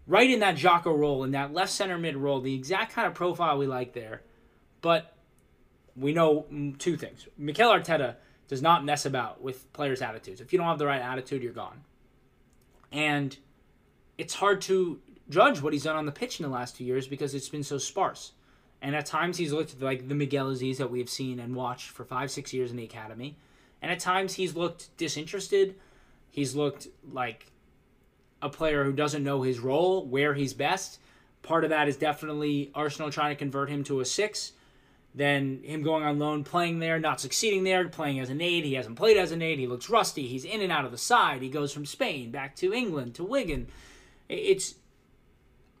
right in that Xhaka role, in that left center mid role, the exact kind of profile we like there. But we know mm, two things. Mikel Arteta does not mess about with players' attitudes. If you don't have the right attitude, you're gone. And it's hard to judge what he's done on the pitch in the last two years because it's been so sparse. And at times he's looked like the Miguel Azeez that we've seen and watched for five, six years in the academy. And at times he's looked disinterested. He's looked like a player who doesn't know his role, where he's best. Part of that is definitely Arsenal trying to convert him to a six. Then him going on loan, playing there, not succeeding there, playing as an eight. He hasn't played as an eight. He looks rusty. He's in and out of the side. He goes from Spain back to England to Wigan. It's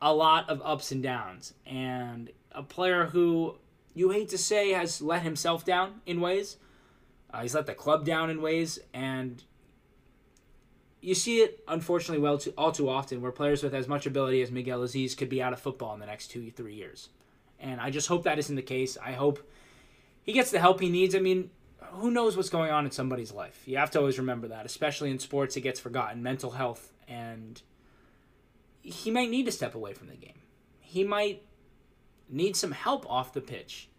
a lot of ups and downs. And a player who you hate to say has let himself down in ways. Uh, he's let the club down in ways. And you see it unfortunately well too, all too often where players with as much ability as Miguel Azeez could be out of football in the next two three years, and I just hope that isn't the case. I hope he gets the help he needs. I mean, who knows what's going on in somebody's life? You have to always remember that, especially in sports, it gets forgotten. Mental health, and he might need to step away from the game. He might need some help off the pitch.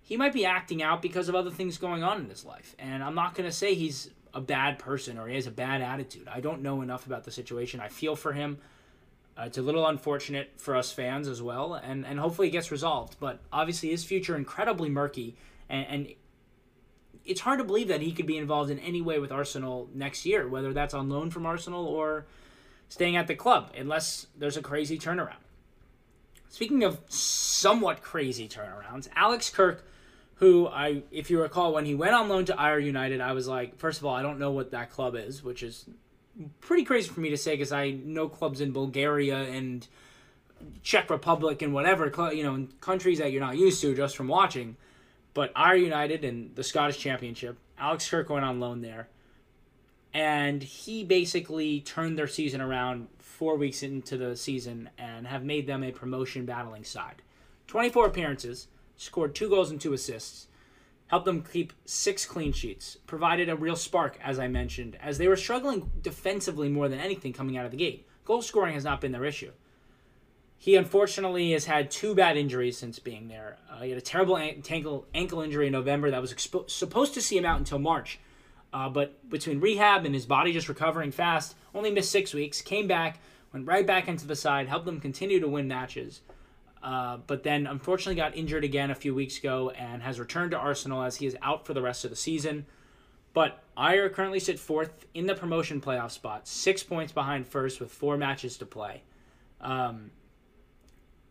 He might be acting out because of other things going on in his life, and I'm not going to say he's a bad person or he has a bad attitude. I don't know enough about the situation. I feel for him. Uh, it's a little unfortunate for us fans as well, and, and hopefully it gets resolved. But obviously, his future incredibly murky, and, and it's hard to believe that he could be involved in any way with Arsenal next year, whether that's on loan from Arsenal or staying at the club, unless there's a crazy turnaround. Speaking of somewhat crazy turnarounds, Alex Kirk who I, if you recall, when he went on loan to Ayr United, I was like, first of all, I don't know what that club is, which is pretty crazy for me to say because I know clubs in Bulgaria and Czech Republic and whatever, you know, countries that you're not used to just from watching. But Ayr United and the Scottish Championship, Alex Kirk went on loan there. And he basically turned their season around four weeks into the season and have made them a promotion battling side. 24 appearances, scored two goals and two assists, helped them keep six clean sheets, provided a real spark, as I mentioned, as they were struggling defensively more than anything coming out of the gate. Goal scoring has not been their issue. He unfortunately has had two bad injuries since being there. Uh, he had a terrible ankle, ankle injury in November that was expo- supposed to see him out until March. Uh, but between rehab and his body just recovering fast, only missed six weeks, came back, went right back into the side, helped them continue to win matches. Uh, but then unfortunately got injured again a few weeks ago and has returned to Arsenal as he is out for the rest of the season. But Ayr currently sit fourth in the promotion playoff spot, six points behind first with four matches to play. Um,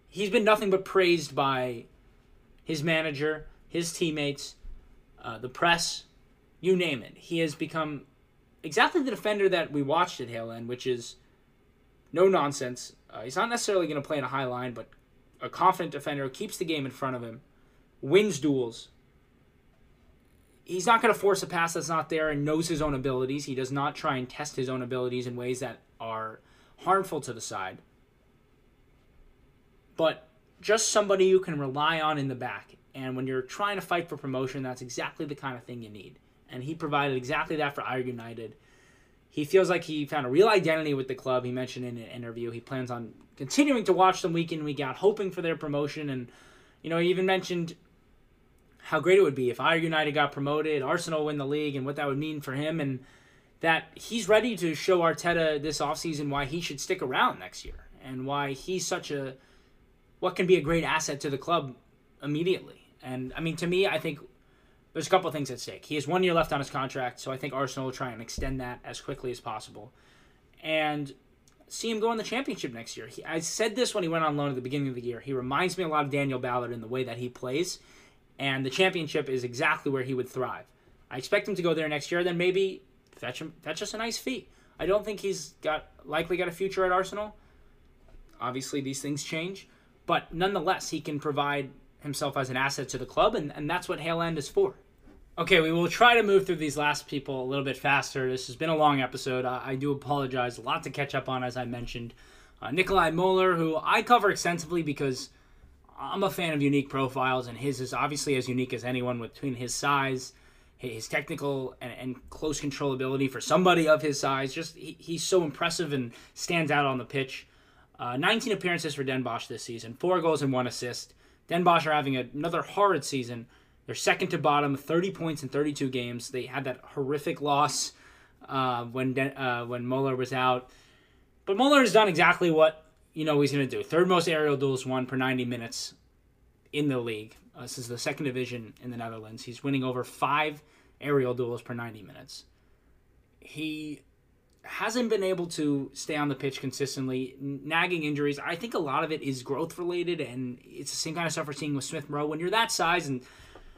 he's been nothing but praised by his manager, his teammates, uh, the press, you name it. He has become exactly the defender that we watched at Hale End, which is no nonsense. Uh, he's not necessarily going to play in a high line, but a confident defender, who keeps the game in front of him, wins duels. He's not going to force a pass that's not there and knows his own abilities. He does not try and test his own abilities in ways that are harmful to the side. But just somebody you can rely on in the back. And when you're trying to fight for promotion, that's exactly the kind of thing you need. And he provided exactly that for Ayr United. He feels like he found a real identity with the club. He mentioned in an interview he plans on continuing to watch them week in week out, hoping for their promotion. And you know, he even mentioned how great it would be if Ayr United got promoted, Arsenal win the league, and what that would mean for him. And that he's ready to show Arteta this offseason why he should stick around next year and why he's such a what can be a great asset to the club immediately. And I mean, to me, I think there's a couple of things at stake. He has one year left on his contract, so I think Arsenal will try and extend that as quickly as possible. And see him go in the championship next year. He, I said this when he went on loan at the beginning of the year. He reminds me a lot of Daniel Ballard in the way that he plays, and the championship is exactly where he would thrive. I expect him to go there next year. Then maybe fetch him. fetch just a nice fee. I don't think he's got likely got a future at Arsenal. Obviously, these things change, but nonetheless, he can provide himself as an asset to the club, and, and that's what Hale End is for. Okay, we will try to move through these last people a little bit faster. This has been a long episode. I, I do apologize. A lot to catch up on, as I mentioned. Uh, Nikolai Moeller, who I cover extensively because I'm a fan of unique profiles, and his is obviously as unique as anyone between his size, his technical and, and close controllability for somebody of his size. Just he, he's so impressive and stands out on the pitch. Uh, 19 appearances for Den Bosch this season, four goals and one assist. Den Bosch are having another horrid season. They're second to bottom, 30 points in 32 games. They had that horrific loss uh, when Den- uh, when Moeller was out. But Moeller has done exactly what you know he's going to do. Third most aerial duels won per 90 minutes in the league. Uh, this is the second division in the Netherlands. He's winning over five aerial duels per 90 minutes. He hasn't been able to stay on the pitch consistently, nagging injuries. I think a lot of it is growth related, and it's the same kind of stuff we're seeing with Smith Rowe. When you're that size, and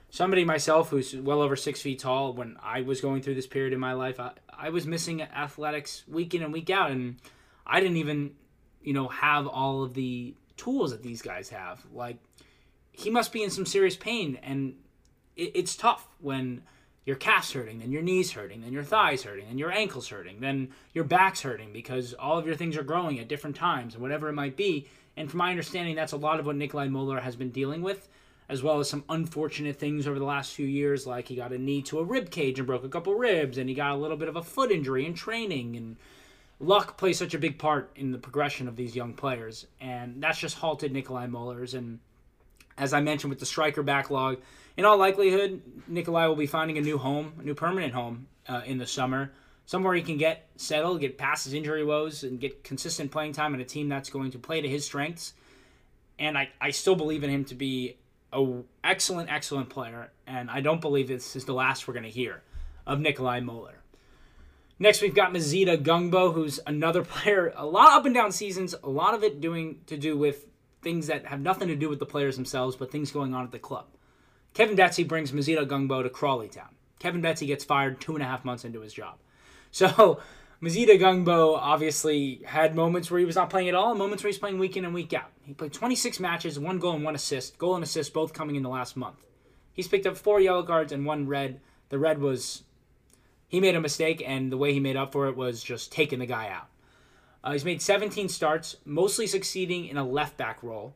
somebody myself who's well over six feet tall, when I was going through this period in my life, I, I was missing athletics week in and week out, and I didn't even, you know, have all of the tools that these guys have. Like, he must be in some serious pain, and it, it's tough when your calf's hurting, then your knees hurting, then your thighs hurting, then your ankles hurting, then your back's hurting because all of your things are growing at different times, and whatever it might be. And from my understanding, that's a lot of what Nikolai Moeller has been dealing with, as well as some unfortunate things over the last few years, like he got a knee to a rib cage and broke a couple ribs, and he got a little bit of a foot injury in training, and luck plays such a big part in the progression of these young players, and that's just halted Nikolai Moeller's. And as I mentioned with the striker backlog, in all likelihood, Nikolai will be finding a new home, a new permanent home uh, in the summer, somewhere he can get settled, get past his injury woes, and get consistent playing time in a team that's going to play to his strengths. And I, I still believe in him to be an excellent, excellent player, and I don't believe this is the last we're going to hear of Nikolai Moeller. Next, we've got Mazeed Ogungbo, who's another player. A lot of up and down seasons, a lot of it doing to do with things that have nothing to do with the players themselves, but things going on at the club. Kevin Betsy brings Mazeed Ogungbo to Crawley Town. Kevin Betsy gets fired two and a half months into his job. So Mazeed Ogungbo obviously had moments where he was not playing at all, and moments where he's playing week in and week out. He played 26 matches, one goal and one assist. Goal and assist both coming in the last month. He's picked up four yellow cards and one red. The red was he made a mistake, and the way he made up for it was just taking the guy out. Uh, he's made 17 starts, mostly succeeding in a left back role.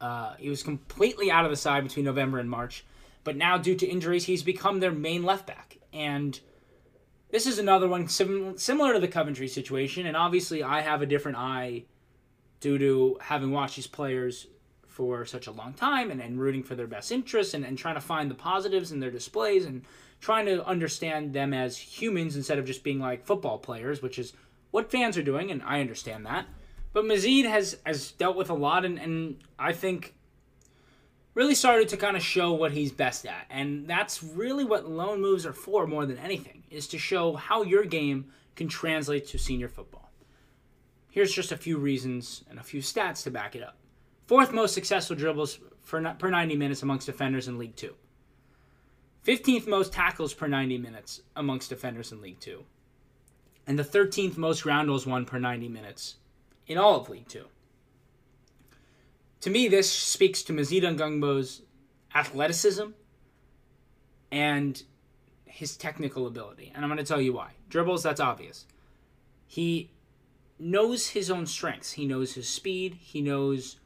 Uh, he was completely out of the side between November and March, but now due to injuries, he's become their main left back. And this is another one sim- similar to the Coventry situation. And obviously, I have a different eye due to having watched these players for such a long time and, and rooting for their best interests and, and trying to find the positives in their displays and trying to understand them as humans instead of just being like football players, which is what fans are doing, and I understand that. But Mazeed has has dealt with a lot, and, and I think really started to kind of show what he's best at, and that's really what loan moves are for more than anything, is to show how your game can translate to senior football. Here's just a few reasons and a few stats to back it up. Fourth most successful dribbles for, per 90 minutes amongst defenders in League Two. 15th most tackles per 90 minutes amongst defenders in League Two. And the 13th most ground goals won per 90 minutes in all of League Two. To me, this speaks to Mazeed Ogungbo's athleticism and his technical ability. And I'm going to tell you why. Dribbles, that's obvious. He knows his own strengths. He knows his speed. He knows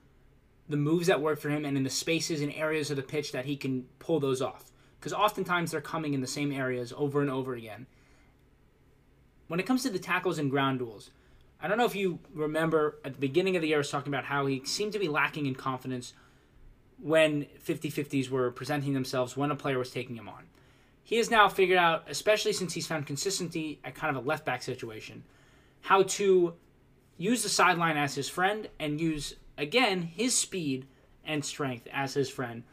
the moves that work for him and in the spaces and areas of the pitch that he can pull those off. Because oftentimes they're coming in the same areas over and over again. When it comes to the tackles and ground duels, I don't know if you remember at the beginning of the year, I was talking about how he seemed to be lacking in confidence when 50 50s were presenting themselves when a player was taking him on. He has now figured out, especially since he's found consistency at kind of a left back situation, how to use the sideline as his friend and use, again, his speed and strength as his friend,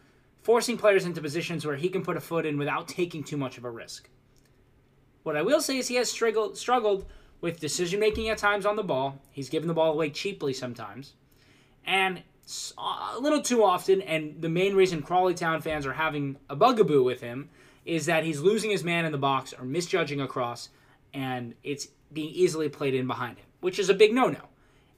forcing players into positions where he can put a foot in without taking too much of a risk. What I will say is he has struggled, struggled with decision making at times on the ball. He's given the ball away cheaply sometimes. And a little too often, and the main reason Crawley Town fans are having a bugaboo with him is that he's losing his man in the box or misjudging a cross, and it's being easily played in behind him, which is a big no no.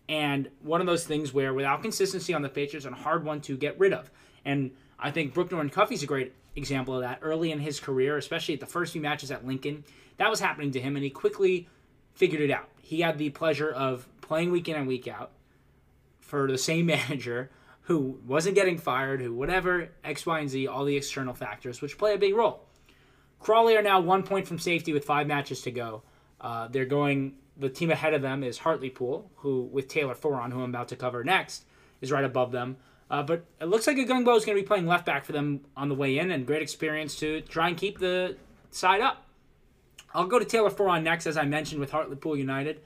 And one of those things where without consistency on the pitch is a hard one to get rid of. And I think Brooke Norton-Cuffy's a great example of that early in his career, especially at the first few matches at Lincoln. That was happening to him, and he quickly figured it out. He had the pleasure of playing week in and week out for the same manager who wasn't getting fired, who whatever, X, Y, and Z, all the external factors, which play a big role. Crawley are now one point from safety with five matches to go. Uh, they're going. The team ahead of them is Hartlepool, who with Taylor Foran, who I'm about to cover next, is right above them. Uh, but it looks like Ogungbo is going to be playing left back for them on the way in, and great experience to try and keep the side up. I'll go to Taylor Foran next, as I mentioned with Hartlepool United.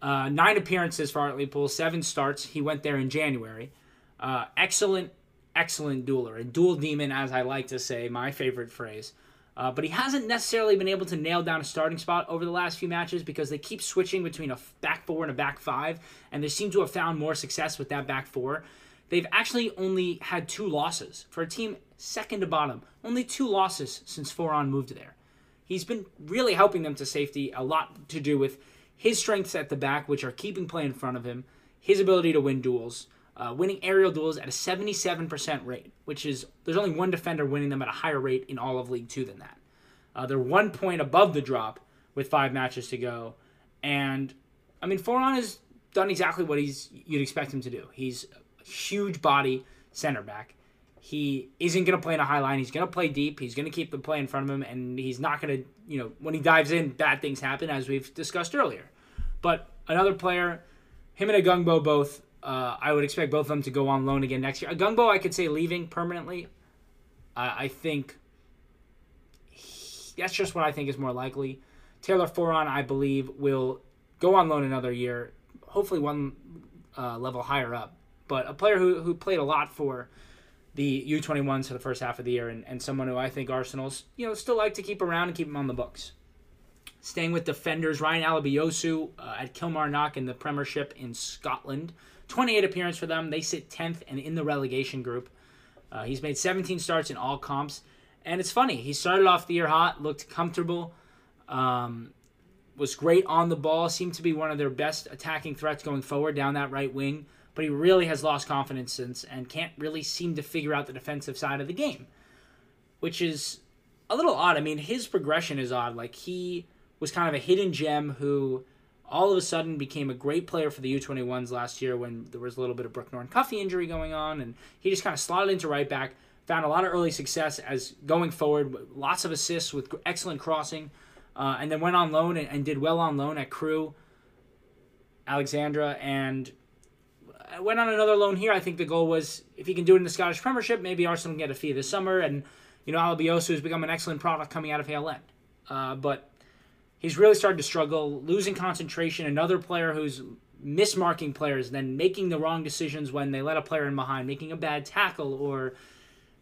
Uh, nine appearances for Hartlepool, seven starts. He went there in January. Uh, excellent, excellent dueler, a dual demon, as I like to say, my favorite phrase. Uh, but he hasn't necessarily been able to nail down a starting spot over the last few matches because they keep switching between a back four and a back five, and they seem to have found more success with that back four. They've actually only had two losses for a team second to bottom. Only two losses since Foran moved there. He's been really helping them to safety, a lot to do with his strengths at the back, which are keeping play in front of him, his ability to win duels, uh, winning aerial duels at a 77% rate, which is there's only one defender winning them at a higher rate in all of League Two than that. Uh, they're one point above the drop with five matches to go, and I mean Foran has done exactly what he's you'd expect him to do. He's huge body center back. He isn't going to play in a high line. He's going to play deep. He's going to keep the play in front of him, and he's not going to, you know, when he dives in, bad things happen, as we've discussed earlier. But another player, him and Ogungbo both uh, I would expect both of them to go on loan again next year. Ogungbo, I could say leaving permanently. Uh, I think he, that's just what I think is more likely. Taylor Foran, I believe, will go on loan another year, hopefully one uh, level higher up. But a player who, who played a lot for the U21s for the first half of the year, and, and someone who I think Arsenal's you know still like to keep around and keep him on the books. Staying with defenders, Ryan Alebiosu uh, at Kilmarnock in the Premiership in Scotland. 28 appearance for them. They sit 10th and in the relegation group. Uh, he's made 17 starts in all comps. And it's funny, he started off the year hot, looked comfortable, um, was great on the ball, seemed to be one of their best attacking threats going forward down that right wing. But he really has lost confidence since and can't really seem to figure out the defensive side of the game, which is a little odd. I mean, his progression is odd. Like, he was kind of a hidden gem who all of a sudden became a great player for the U21s last year when there was a little bit of Brooke Norton-Cuffy injury going on, and he just kind of slotted into right back, found a lot of early success as going forward, lots of assists with excellent crossing, uh, and then went on loan and, and, did well on loan at Crewe, Alexandra, and went on another loan here. I think the goal was if he can do it in the Scottish Premiership, maybe Arsenal can get a fee this summer, and you know Alebiosu has become an excellent product coming out of Hale End. Uh, but he's really started to struggle, losing concentration. Another player who's mismarking players, then making the wrong decisions when they let a player in behind, making a bad tackle, or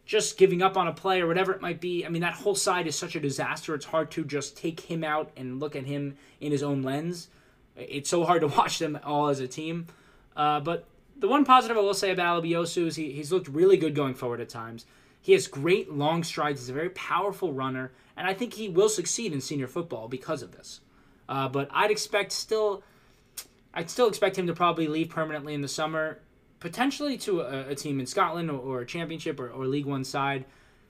just giving up on a play or whatever it might be. I mean, that whole side is such a disaster. It's hard to just take him out and look at him in his own lens. It's so hard to watch them all as a team. Uh, but the one positive I will say about Alebiosu is he, he's looked really good going forward at times. He has great long strides. He's a very powerful runner, and I think he will succeed in senior football because of this. Uh, but I'd expect still, I'd still expect him to probably leave permanently in the summer, potentially to a, a team in Scotland or, or a championship or, or, League One side.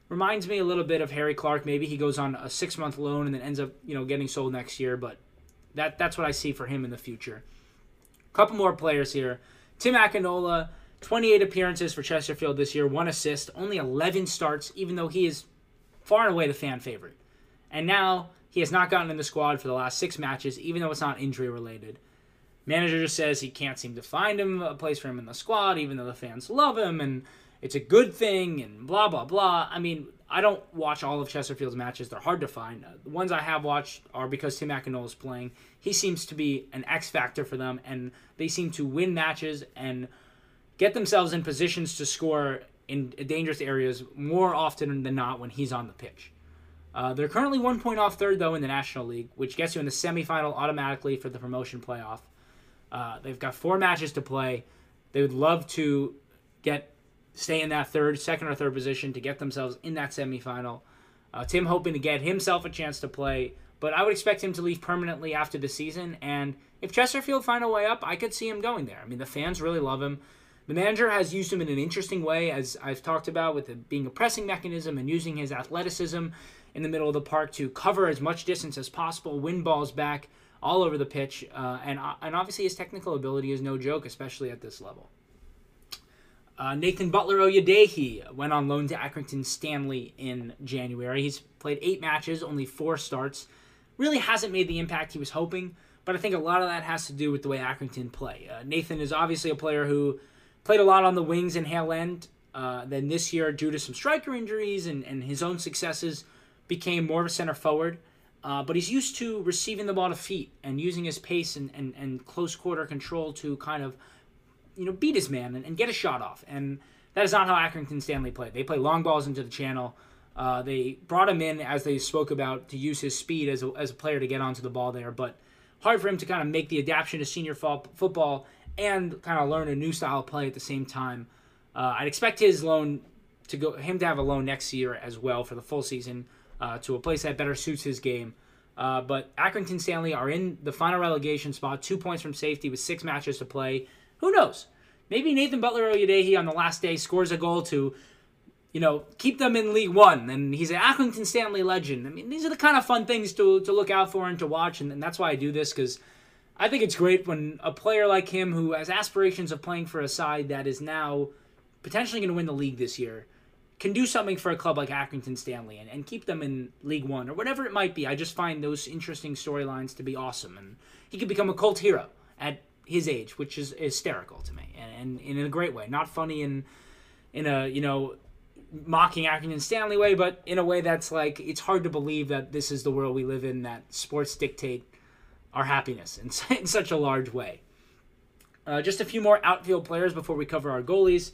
Reminds me a little bit of Harry Clarke. Maybe he goes on a six month loan and then ends up, you know, getting sold next year. But that that's what I see for him in the future. A couple more players here. Tim Akinola 28 appearances for Chesterfield this year, one assist, only 11 starts, even though he is far and away the fan favorite. And now he has not gotten in the squad for the last six matches, even though it's not injury related. Manager just says he can't seem to find him a place for him in the squad, even though the fans love him and it's a good thing and blah blah blah. I mean, I don't watch all of Chesterfield's matches; they're hard to find. The ones I have watched are because Tim Akinol is playing. He seems to be an X factor for them, and they seem to win matches and get themselves in positions to score in dangerous areas more often than not when he's on the pitch. Uh, they're currently one point off third, though, in the National League, which gets you in the semifinal automatically for the promotion playoff. Uh, they've got four matches to play. They would love to get stay in that third, second or third position to get themselves in that semifinal. Uh, Tim hoping to get himself a chance to play, but I would expect him to leave permanently after the season. And if Chesterfield find a way up, I could see him going there. I mean, the fans really love him. The manager has used him in an interesting way, as I've talked about, with it being a pressing mechanism and using his athleticism in the middle of the park to cover as much distance as possible, win balls back all over the pitch, uh, and uh, and obviously his technical ability is no joke, especially at this level. Uh, Nathan Butler Oyedeji went on loan to Accrington Stanley in January. He's played eight matches, only four starts. Really hasn't made the impact he was hoping, but I think a lot of that has to do with the way Accrington play. Uh, Nathan is obviously a player who played a lot on the wings in Hale End. Uh, then this year, due to some striker injuries and, and his own successes, became more of a center forward. Uh, but he's used to receiving the ball to feet and using his pace and, and, and close quarter control to kind of, you know, beat his man and, and get a shot off. And that is not how Accrington Stanley played. They play long balls into the channel. Uh, they brought him in, as they spoke about, to use his speed as a, as a player to get onto the ball there. But hard for him to kind of make the adaptation to senior fall, football and kind of learn a new style of play at the same time. Uh, I'd expect his loan to go him to have a loan next year as well for the full season uh, to a place that better suits his game. Uh, but Accrington Stanley are in the final relegation spot, two points from safety with six matches to play. Who knows? Maybe Nathan Butler Oyedeji on the last day scores a goal to, you know, keep them in League One, and he's an Accrington Stanley legend. I mean, these are the kind of fun things to to look out for and to watch, and, and that's why I do this because I think it's great when a player like him, who has aspirations of playing for a side that is now potentially going to win the league this year, can do something for a club like Accrington Stanley and, and keep them in League One or whatever it might be. I just find those interesting storylines to be awesome. And he could become a cult hero at his age, which is hysterical to me and, and in a great way. Not funny in, in a, you know, mocking Accrington Stanley way, but in a way that's like, it's hard to believe that this is the world we live in, that sports dictate our happiness in, in such a large way. Uh, just a few more outfield players before we cover our goalies.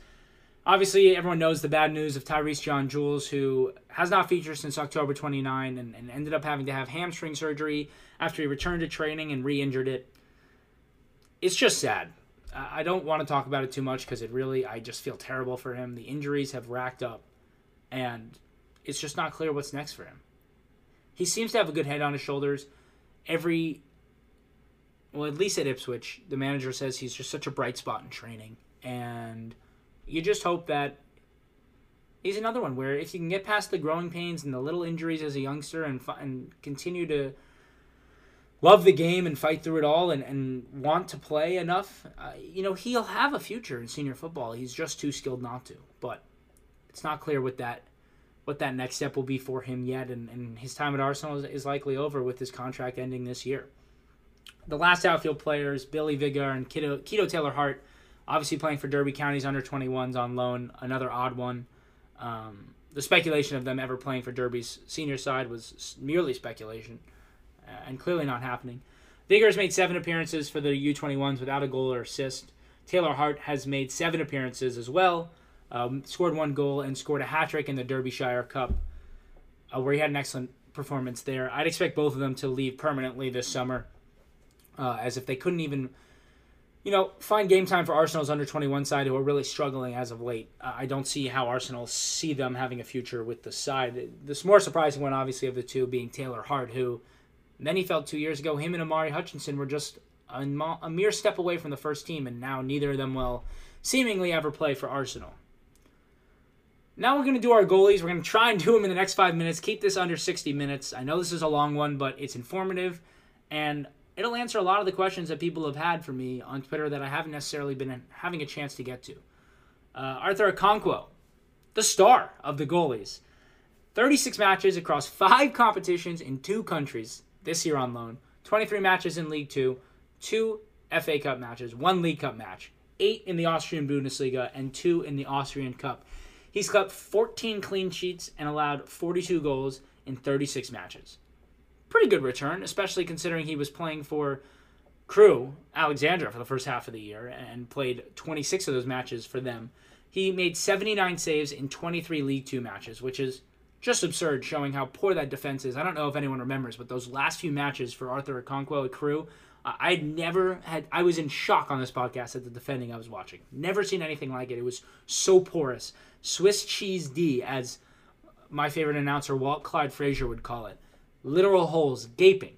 Obviously, everyone knows the bad news of Tyreece John Jules, who has not featured since October 29 and, and ended up having to have hamstring surgery after he returned to training and re injured it. It's just sad. I don't want to talk about it too much because it really, I just feel terrible for him. The injuries have racked up, and it's just not clear what's next for him. He seems to have a good head on his shoulders. Every, well, at least at Ipswich, the manager says he's just such a bright spot in training. And you just hope that he's another one where if you can get past the growing pains and the little injuries as a youngster and and continue to love the game and fight through it all and, and want to play enough, uh, you know, he'll have a future in senior football. He's just too skilled not to. But it's not clear what that what that next step will be for him yet, and, and his time at Arsenal is, is likely over with his contract ending this year. The last outfield players, Billy Vigar and Kido, Kido Taylor Hart, Obviously, playing for Derby County's under 21s on loan, another odd one. Um, the speculation of them ever playing for Derby's senior side was merely speculation and clearly not happening. Vigar's made seven appearances for the U21s without a goal or assist. Taylor Hart has made seven appearances as well, um, scored one goal, and scored a hat trick in the Derbyshire Cup, uh, where he had an excellent performance there. I'd expect both of them to leave permanently this summer, uh, as if they couldn't even you know, find game time for Arsenal's under 21 side who are really struggling as of late. Uh, I don't see how Arsenal see them having a future with the side. The more surprising one, obviously, of the two being Taylor Hart, who many felt two years ago him and Omari Hutchinson were just a, a mere step away from the first team, and now neither of them will seemingly ever play for Arsenal. Now we're going to do our goalies. We're going to try and do them in the next five minutes. Keep this under 60 minutes. I know this is a long one, but it's informative. And it'll answer a lot of the questions that people have had for me on Twitter that I haven't necessarily been having a chance to get to. Uh, Arthur Okonkwo, the star of the goalies. 36 matches across five competitions in two countries this year on loan. 23 matches in League Two, two FA Cup matches, one League Cup match, eight in the Austrian Bundesliga, and two in the Austrian Cup. He's got 14 clean sheets and allowed 42 goals in 36 matches. Pretty good return, especially considering he was playing for Crewe, Alexandra for the first half of the year and played 26 of those matches for them. He made 79 saves in 23 League Two matches, which is just absurd, showing how poor that defense is. I don't know if anyone remembers, but those last few matches for Arthur Okonkwo at Crewe, I never had. I was in shock on this podcast at the defending I was watching. Never seen anything like it. It was so porous. Swiss cheese D, as my favorite announcer Walt Clyde Frazier would call it. Literal holes gaping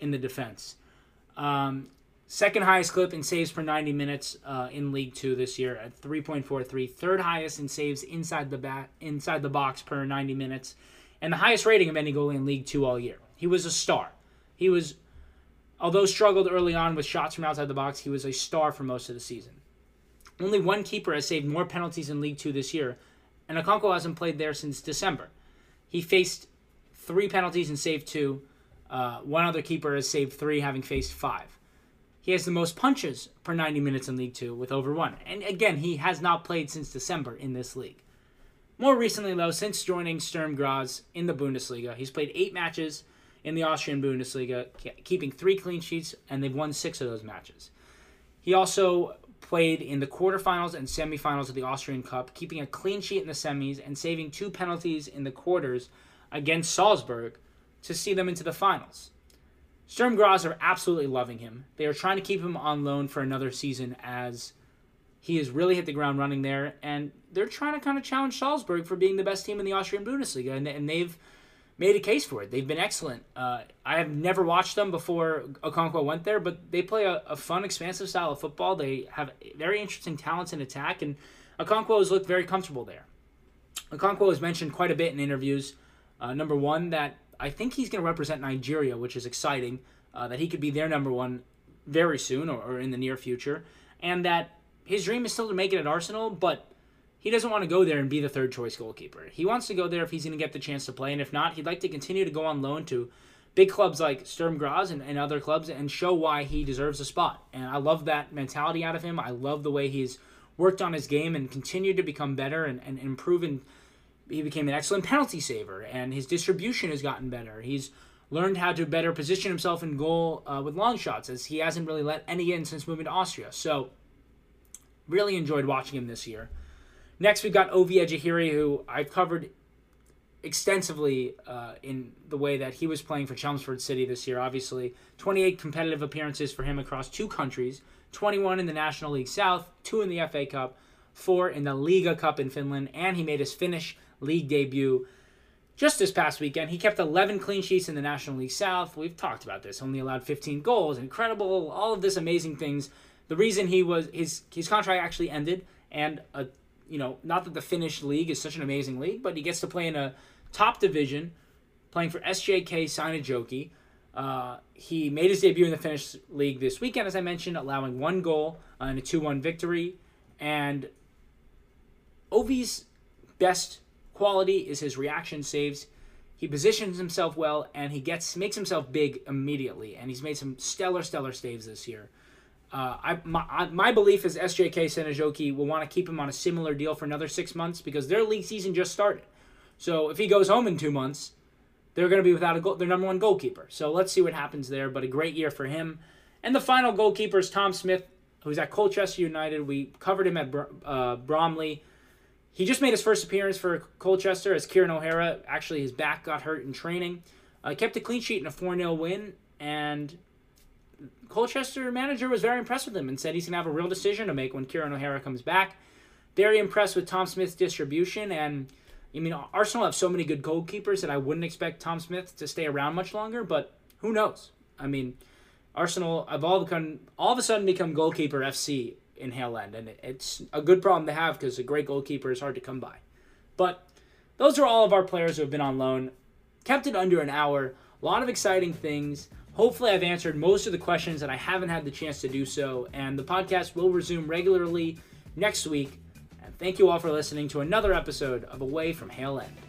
in the defense. Um, second highest clip in saves per 90 minutes uh, in League Two this year at 3.43. Third highest in saves inside the bat inside the box per 90 minutes, and the highest rating of any goalie in League Two all year. He was a star. He was, although struggled early on with shots from outside the box, he was a star for most of the season. Only one keeper has saved more penalties in League Two this year, and Okonkwo hasn't played there since December. He faced three penalties and saved two. Uh, one other keeper has saved three, having faced five. He has the most punches per 90 minutes in League Two with over one. And again, he has not played since December in this league. More recently, though, since joining Sturm Graz in the Bundesliga, he's played eight matches in the Austrian Bundesliga, keeping three clean sheets, and they've won six of those matches. He also played in the quarterfinals and semifinals of the Austrian Cup, keeping a clean sheet in the semis and saving two penalties in the quarters against Salzburg to see them into the finals. Sturm Graz are absolutely loving him. They are trying to keep him on loan for another season as he has really hit the ground running there, and they're trying to kind of challenge Salzburg for being the best team in the Austrian Bundesliga, and, and they've made a case for it. They've been excellent. Uh, I have never watched them before Okonkwo went there, but they play a, a, fun, expansive style of football. They have very interesting talents in attack, and Okonkwo has looked very comfortable there. Okonkwo has mentioned quite a bit in interviews. Uh, number one, that I think he's going to represent Nigeria, which is exciting. Uh, that he could be their number one very soon or, or in the near future, and that his dream is still to make it at Arsenal, but he doesn't want to go there and be the third choice goalkeeper. He wants to go there if he's going to get the chance to play, and if not, he'd like to continue to go on loan to big clubs like Sturm Graz and, and other clubs and show why he deserves a spot. And I love that mentality out of him. I love the way he's worked on his game and continued to become better and, and improve and he became an excellent penalty saver, and his distribution has gotten better. He's learned how to better position himself in goal uh, with long shots, as he hasn't really let any in since moving to Austria. So, really enjoyed watching him this year. Next, we've got Ovie Ejeheri, who I've covered extensively uh, in the way that he was playing for Chelmsford City this year. Obviously, 28 competitive appearances for him across two countries 21 in the National League South, two in the FA Cup, four in the Liga Cup in Finland, and he made his Finnish league debut just this past weekend. He kept 11 clean sheets in the National League South. We've talked about this. Only allowed 15 goals. Incredible. All of this amazing things. The reason he was his his contract actually ended, and a you know not that the Finnish league is such an amazing league, but he gets to play in a top division, playing for SJK Seinäjoki. Uh, he made his debut in the Finnish league this weekend, as I mentioned, allowing one goal uh, in a 2-1 victory. And Ovie's best quality is his reaction saves. He positions himself well and he gets makes himself big immediately. And he's made some stellar, stellar saves this year. Uh, I, my, my belief is SJK Seinäjoki will want to keep him on a similar deal for another six months because their league season just started. So if he goes home in two months, they're going to be without a goal, their number one goalkeeper. So let's see what happens there. But a great year for him. And the final goalkeeper is Tom Smith, who's at Colchester United. We covered him at uh, Bromley. He just made his first appearance for Colchester as Kieran O'Hara. Actually, his back got hurt in training. Uh, kept a clean sheet in a 4 0 win, and Colchester manager was very impressed with him and said he's going to have a real decision to make when Kieran O'Hara comes back. Very impressed with Tom Smith's distribution, and I mean, Arsenal have so many good goalkeepers that I wouldn't expect Tom Smith to stay around much longer, but who knows? I mean, Arsenal have all become all of a sudden become goalkeeper FC in Hale End, and it's a good problem to have because a great goalkeeper is hard to come by. But those are all of our players who have been on loan. Kept it under an hour. A lot of exciting things. Hopefully, I've answered most of the questions that I haven't had the chance to do so, and the podcast will resume regularly next week. And thank you all for listening to another episode of Away from Hale End.